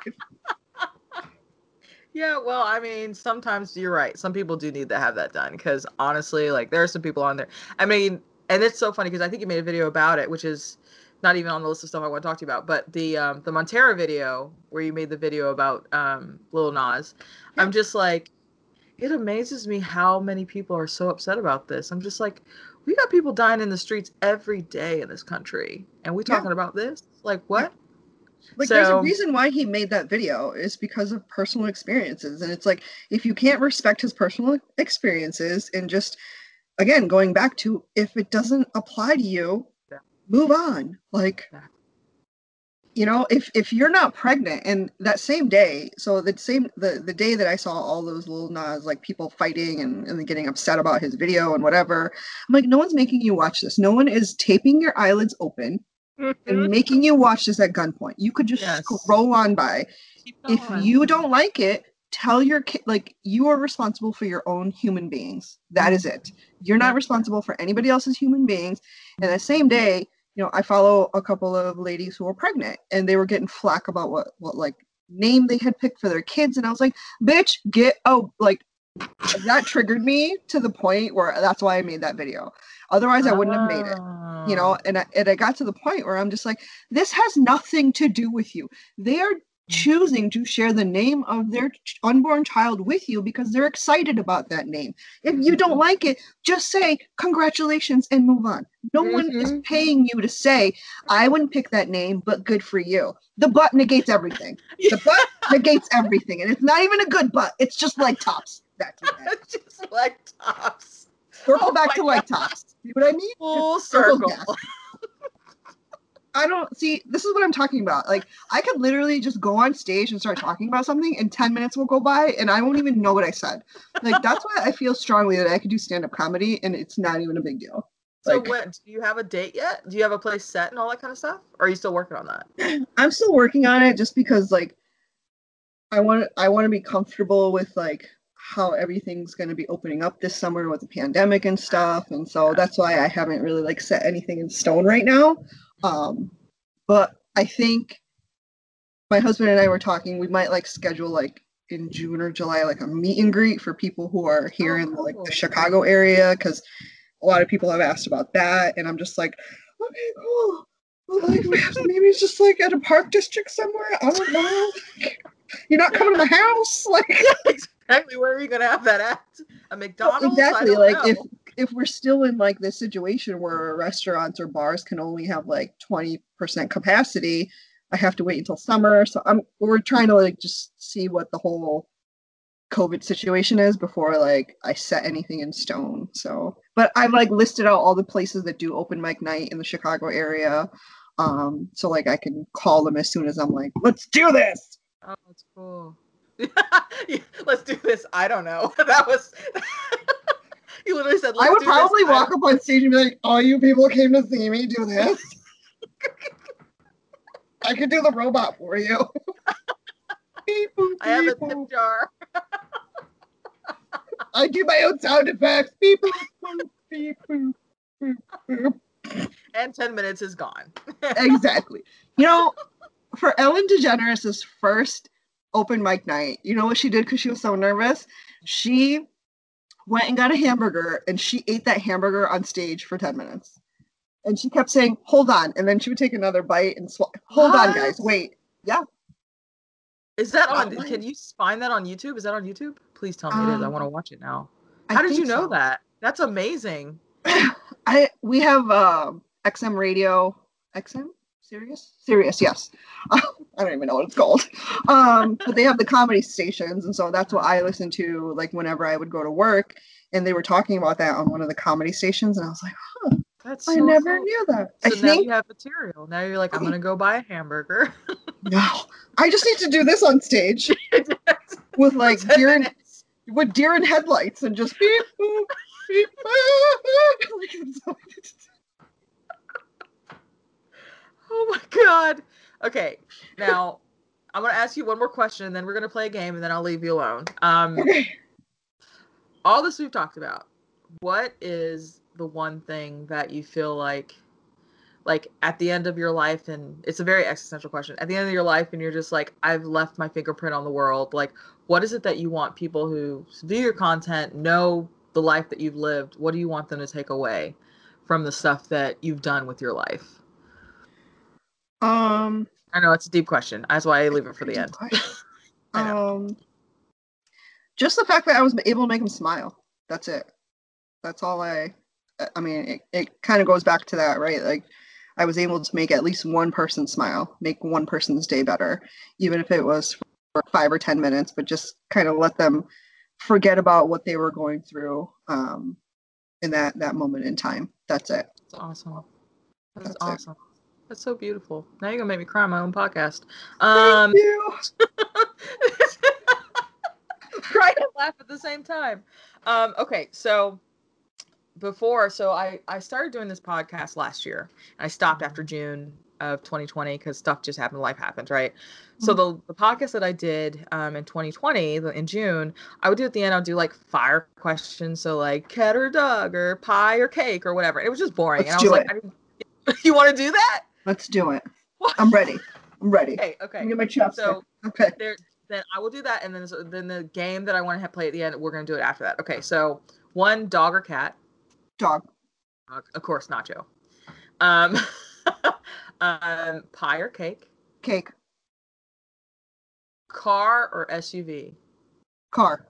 Yeah, well, I mean, sometimes you're right. Some people do need to have that done because honestly, like there are some people on there. I mean, and it's so funny because I think you made a video about it, which is not even on the list of stuff I want to talk to you about. But the um, the Montero video where you made the video about um, Lil Nas, yeah. I'm just like, it amazes me how many people are so upset about this. I'm just like, we got people dying in the streets every day in this country, and we talking yeah. about this? Like what? Like so, there's a reason why he made that video is because of personal experiences, and it's like if you can't respect his personal experiences and just again going back to if it doesn't apply to you, move on. Like. You know if if you're not pregnant and that same day so the same the the day that i saw all those Lil Nas like people fighting and, and getting upset about his video and whatever i'm like no one's making you watch this no one is taping your eyelids open. And mm-hmm. making you watch this at gunpoint. You could just yes. scroll on by. If you don't like it tell your kid like you are responsible for your own human beings. That is it. You're not responsible for anybody else's human beings. And the same day you know, I follow a couple of ladies who were pregnant and they were getting flack about what what like name they had picked for their kids. And I was like, bitch, get oh like that triggered me to the point where that's why I made that video. Otherwise, I wouldn't have made it. You know, oh. and I, and I got to the point where I'm just like, this has nothing to do with you. They are choosing to share the name of their unborn child with you because they're excited about that name. If you don't mm-hmm. like it, just say congratulations and move on. No mm-hmm. one is mm-hmm. paying you to say, I wouldn't pick that name, but good for you. The butt negates everything. *laughs* The butt negates everything. And it's not even a good butt, it's just like tops. That's it. *laughs* just like tops. Circle oh back to God. like tops. See what I mean? Full circle. I don't see this is what I'm talking about. Like I could literally just go on stage and start talking about something and 10 minutes will go by and I won't even know what I said. Like that's why I feel strongly that I could do stand-up comedy and it's not even a big deal. So like, when do you have a date yet? Do you have a place set and all that kind of stuff? Or are you still working on that? *clears throat* I'm still working on it just because like I want I want to be comfortable with like how everything's going to be opening up this summer with the pandemic and stuff and so that's why I haven't really like set anything in stone right now. Um, but I think my husband and I were talking. We might like schedule like in June or July like a meet and greet for people who are here oh, in like the Chicago area because a lot of people have asked about that, and I'm just like, okay, cool. Well, like maybe it's just like at a park district somewhere. I don't know. *laughs* You're not coming to my house, *laughs* like exactly. Where are you gonna have that at? A McDonald's? Well, exactly. Like know. if if we're still in like this situation where restaurants or bars can only have like 20% capacity, I have to wait until summer. So I'm we're trying to like just see what the whole COVID situation is before like I set anything in stone. So, but I've like listed out all the places that do open mic night in the Chicago area. Um, so like I can call them as soon as I'm like, let's do this. Oh, that's cool. *laughs* let's do this. I don't know. *laughs* That was *laughs* you literally said. I would probably this. walk up on stage and be like, "All you people came to see me do this." I could do the robot for you. I have a tip jar. I do my own sound effects. Beep, beep, beep, and 10 minutes is gone. exactly. You know, for Ellen DeGeneres' first open mic night, you know what she did because she was so nervous? She went and got a hamburger and she ate that hamburger on stage for 10 minutes. And she kept saying, hold on. And then she would take another bite and swallow. Hold what? on, guys. Wait. Yeah. Is that on? Can you find that on YouTube? Is that on YouTube? Please tell me um, it is. I um, want to watch it now. How I did you know so. that? That's amazing. *laughs* I we have uh, XM radio, XM Sirius, Serious, yes. *laughs* I don't even know what it's called. Um, but they have the comedy stations, and so that's what I listen to. Like whenever I would go to work, and they were talking about that on one of the comedy stations, and I was like, huh. That's so I never cool. knew that. So I now think... you have material. Now you're like, I'm gonna go buy a hamburger. *laughs* no, I just need to do this on stage *laughs* with like deer and, with deer and headlights and just beep boop beep boop. Oh my god. Okay, now I'm gonna ask you one more question, and then we're gonna play a game, and then I'll leave you alone. Um, okay. All this we've talked about. What is the one thing that you feel like like at the end of your life and it's a very existential question at the end of your life and you're just like i've left my fingerprint on the world like what is it that you want people who view your content know the life that you've lived what do you want them to take away from the stuff that you've done with your life um i know it's a deep question that's why i leave it for the end *laughs* um just the fact that i was able to make them smile that's it that's all i I mean, it, it kind of goes back to that, right? Like, I was able to make at least one person smile, make one person's day better, even if it was for five or 10 minutes, but just kind of let them forget about what they were going through um, in that, that moment in time. That's it. That's awesome. That's, That's awesome. It. That's so beautiful. Now you're gonna make me cry on my own podcast. Um, Thank you. *laughs* cry and laugh at the same time. Um, okay, so before so i i started doing this podcast last year And i stopped after mm-hmm. june of 2020 because stuff just happened life happens right mm-hmm. so the, the podcast that i did um, in 2020 in june i would do at the end i'd do like fire questions so like cat or dog or pie or cake or whatever it was just boring Let's and i was like I *laughs* you want to do that let's do it what? i'm ready i'm ready okay okay get my chopstick so okay there, then i will do that and then then the game that i want to play at the end we're going to do it after that okay so one dog or cat Dog. of course, nacho. Um, *laughs* um, pie or cake? Cake. Car or SUV? Car.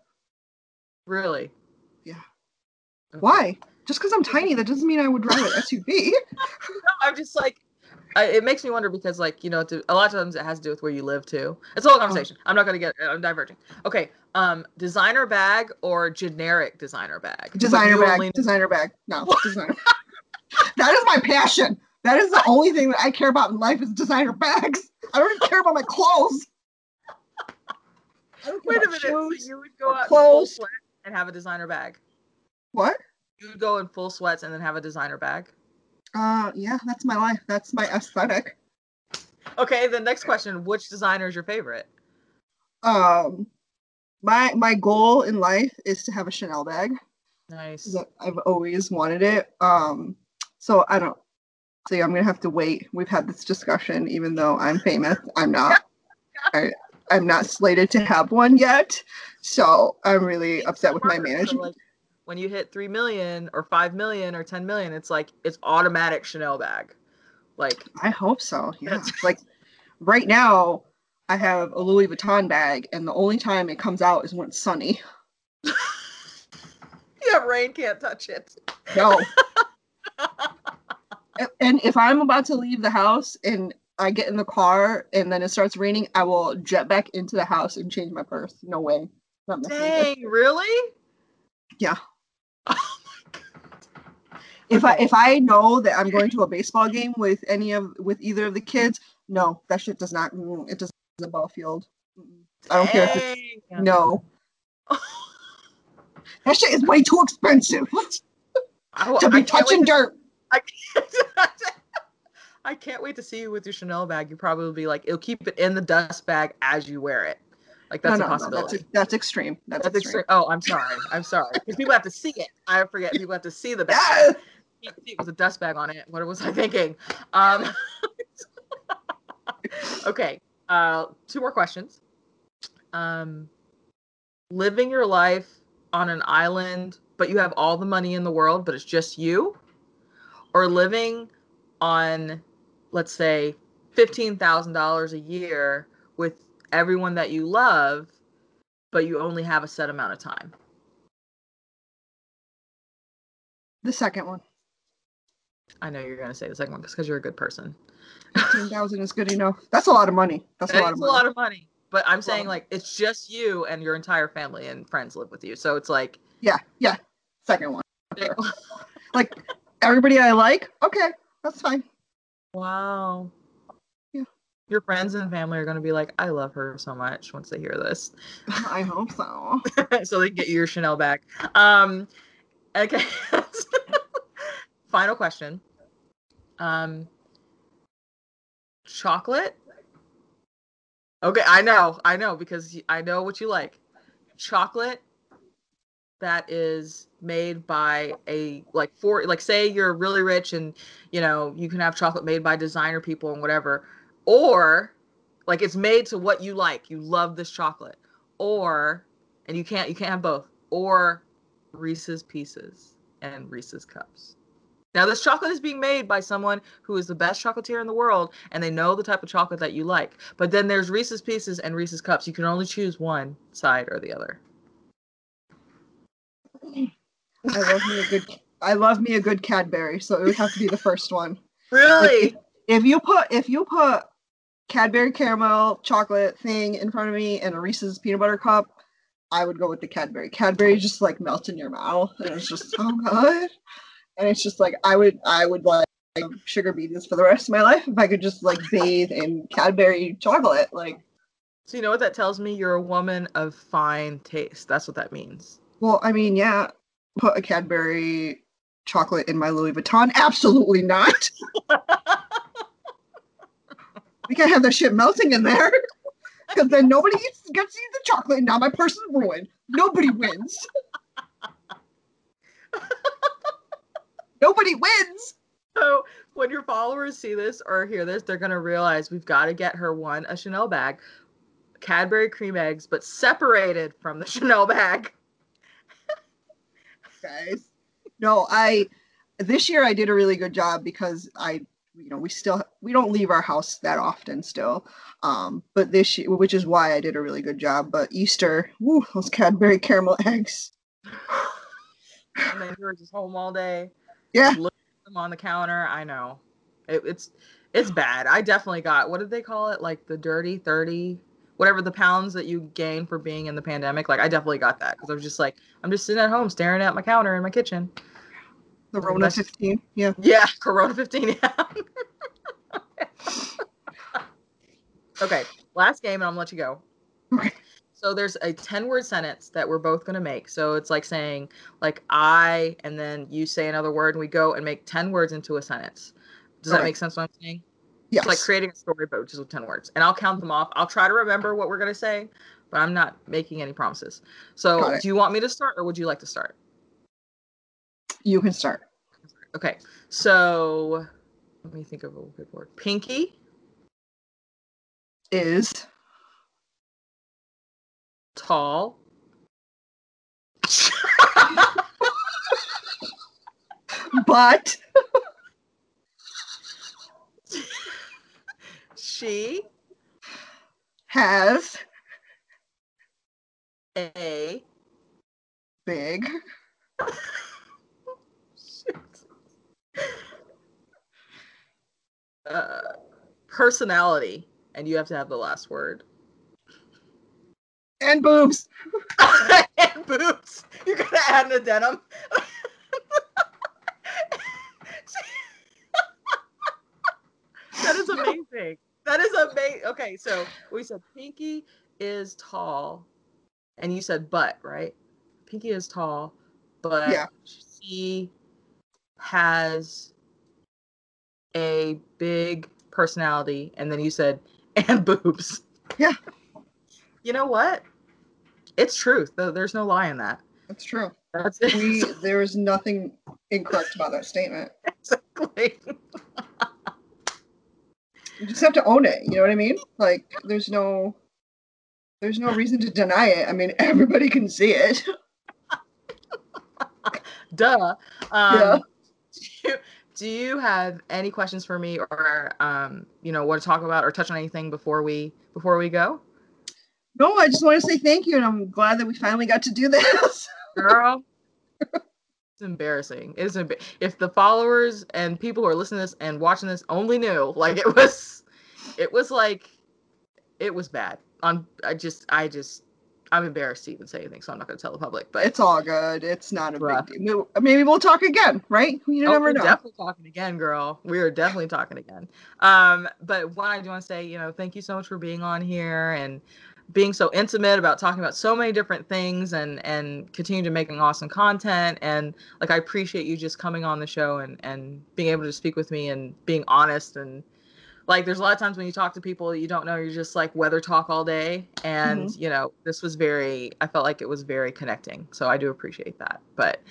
Really? Yeah. Okay. Why? Just because I'm tiny, that doesn't mean I would drive an SUV. *laughs* no, I'm just like, I, it makes me wonder because, like, you know, to, a lot of times it has to do with where you live too. It's a whole conversation. I'm not gonna get. I'm diverging. Okay, um, designer bag or generic designer bag? Designer bag. Only... Designer bag. No, designer. that is my passion. That is the only thing that I care about in life is designer bags. I don't even care about my clothes. Wait a minute. So you would go out clothes. full and have a designer bag. What? You would go in full sweats and then have a designer bag. Uh, yeah, that's my life. That's my aesthetic. Okay, the next question: Which designer is your favorite? Um, my my goal in life is to have a Chanel bag. Nice. I've always wanted it. Um, so I don't see. I'm gonna have to wait. We've had this discussion, even though I'm famous. I'm not. I, I'm not slated to have one yet. So I'm really upset with my management. When you hit three million or five million or ten million, it's like it's automatic Chanel bag. Like I hope so. Yeah. *laughs* like right now, I have a Louis Vuitton bag, and the only time it comes out is when it's sunny. *laughs* yeah, Rain can't touch it. No. *laughs* and if I'm about to leave the house and I get in the car and then it starts raining, I will jet back into the house and change my purse. No way. Dang, really? Yeah. If I if I know that I'm going to a baseball game with any of with either of the kids, no, that shit does not. Mm, it does the ball field. I don't Dang. care if it's no. that shit is way too expensive I, to be touching dirt. I can't, *laughs* I can't wait to see you with your Chanel bag. You probably will be like, it'll keep it in the dust bag as you wear it. Like that's no, no, a possibility. No, that's, that's, extreme. That's, that's extreme. extreme. Oh, I'm sorry. I'm sorry. Because people have to see it. I forget. People have to see the bag. Yes! It was a dust bag on it. What was I thinking? Um, *laughs* okay. Uh, two more questions. Um, living your life on an island, but you have all the money in the world, but it's just you, or living on, let's say, fifteen thousand dollars a year with everyone that you love, but you only have a set amount of time. The second one. I know you're gonna say the second one because you're a good person. Fifteen thousand is good enough. That's a lot of money. That's a lot of money. a lot of money. But I'm saying like it's just you and your entire family and friends live with you. So it's like Yeah, yeah. Second one. *laughs* like everybody I like, okay, that's fine. Wow. Your friends and family are gonna be like, I love her so much once they hear this. I hope so. *laughs* so they get your Chanel back. Um okay. *laughs* Final question. Um chocolate Okay, I know, I know because I know what you like. Chocolate that is made by a like for like say you're really rich and you know you can have chocolate made by designer people and whatever or like it's made to what you like you love this chocolate or and you can't you can't have both or reese's pieces and reese's cups now, this chocolate is being made by someone who is the best chocolatier in the world, and they know the type of chocolate that you like. But then there's Reese's Pieces and Reese's Cups. You can only choose one side or the other. I love me a good. I love me a good Cadbury, so it would have to be the first one. Really? If, if you put if you put Cadbury caramel chocolate thing in front of me and a Reese's peanut butter cup, I would go with the Cadbury. Cadbury just like melts in your mouth, and it's just so *laughs* good and it's just like I would I would like sugar beads for the rest of my life if I could just like bathe in Cadbury chocolate. Like, so you know what that tells me? You're a woman of fine taste. That's what that means. Well, I mean, yeah, put a Cadbury chocolate in my Louis Vuitton? Absolutely not. *laughs* we can't have that shit melting in there. *laughs* Because then nobody gets to eat the chocolate and now my purse is ruined. Nobody wins. *laughs* Nobody wins. So when your followers see this or hear this, they're gonna realize we've got to get her one a Chanel bag, Cadbury cream eggs, but separated from the *laughs* Chanel bag. Guys, no, I this year I did a really good job because I you know we still we don't leave our house that often still um but this year which is why i did a really good job but easter woo, those cadbury caramel eggs and then you're just home all day yeah. Look them on the counter. I know. It, it's it's bad. I definitely got what did they call it? Like the dirty 30, whatever the pounds that you gain for being in the pandemic. Like I definitely got that because I was just like, I'm just sitting at home staring at my counter in my kitchen. Corona 15. Yeah. Yeah, *laughs* Corona 15. Yeah. okay. Last game and I'm gonna let you go. Okay. So there's a 10 word sentence that we're both going to make. So it's like saying, like, I, and then you say another word, and we go and make 10 words into a sentence. Does that make sense what I'm saying? Yes. It's like creating a story, but just with 10 words. And I'll count them off. I'll try to remember what we're going to say, but I'm not making any promises. So do you want me to start or would you like to start? You can start. Okay. So let me think of a good word. Pinky is tall. but she has a big *laughs* uh, personality, and you have to have the last word. And boobs. *laughs* and boobs. You're gonna add an addendum. *laughs* that is amazing. That is amazing. Okay, so we said Pinky is tall, and you said butt, right? Pinky is tall, but yeah. she has a big personality, and then you said *laughs* and boobs. Yeah. You know what? It's truth. There's no lie in that. That's true. That's it. We, *laughs* there is nothing incorrect about that statement. Exactly. you just have to own it. You know what I mean? Like, there's no, there's no reason to deny it. I mean, *laughs* everybody can see it. Duh. Um, yeah. Do you, do you have any questions for me, or um, you know, want to talk about or touch on anything before we before we go? No, I just want to say thank you, and I'm glad that we finally got to do this. Girl, it's embarrassing. It's emb- if the followers and people who are listening to this and watching this only knew, like it was, it was like, it was bad. On I just, I just, I'm embarrassed to even say anything, so I'm not going to tell the public. But it's all good. It's not a rough. big deal. Maybe we'll talk again, right? You oh, never know. We're definitely talking again, girl. We are definitely talking again. Um, but what I do want to say, you know, thank you so much for being on here and being so intimate about talking about so many different things and and continue to making awesome content and like I appreciate you just coming on the show and and being able to speak with me and being honest and like there's a lot of times when you talk to people you don't know you're just like weather talk all day. And mm-hmm. you know this was very i felt like it was very connecting. So i do appreciate that. But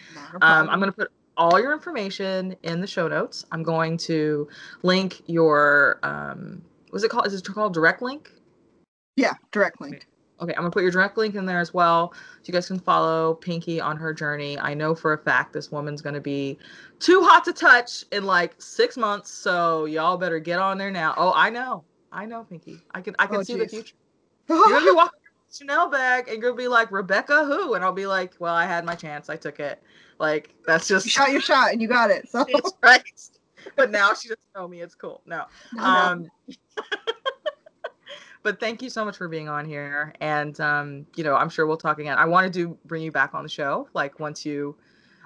um, i'm going to put all your information in the show notes. I'm going to link your um was it called? Is it called direct link? Yeah direct link Okay, I'm gonna put your direct link in there as well, so you guys can follow Pinky on her journey. I know for a fact this woman's gonna be too hot to touch in like six months, so y'all better get on there now. Oh, I know, I know, Pinky. I can, I can oh, see geez. the future. *laughs* You're gonna be walking Chanel bag, and you're gonna be like Rebecca, who? And I'll be like, well, I had my chance, I took it. Like that's just you shot your shot, and you got it. So *laughs* right. But now she doesn't know me. It's cool. No. *laughs* no um. No. But thank you so much for being on here. And um, you know, I'm sure we'll talk again. I wanted to do bring you back on the show, like once you.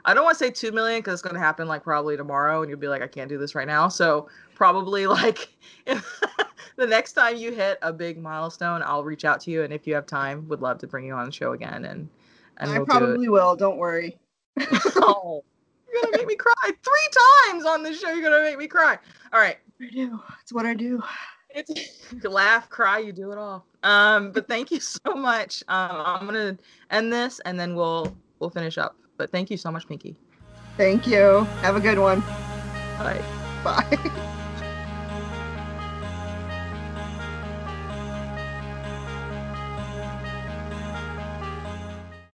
I don't want to say two million because it's going to happen like probably tomorrow, and you'll be like, I can't do this right now. So probably *laughs* like *laughs* the next time you hit a big milestone, I'll reach out to you, and if you have time, would love to bring you on the show again. And and I we'll probably do will. Don't worry. *laughs* oh, you're gonna make me cry three times on this show. You're gonna make me cry. All right. I do. It's what I do. It's *laughs* laugh, cry, you do it all. Um, but thank you so much. Um, I'm gonna end this and then we'll we'll finish up. But thank you so much, Pinky. Thank you. Have a good one. Bye. Bye. *laughs*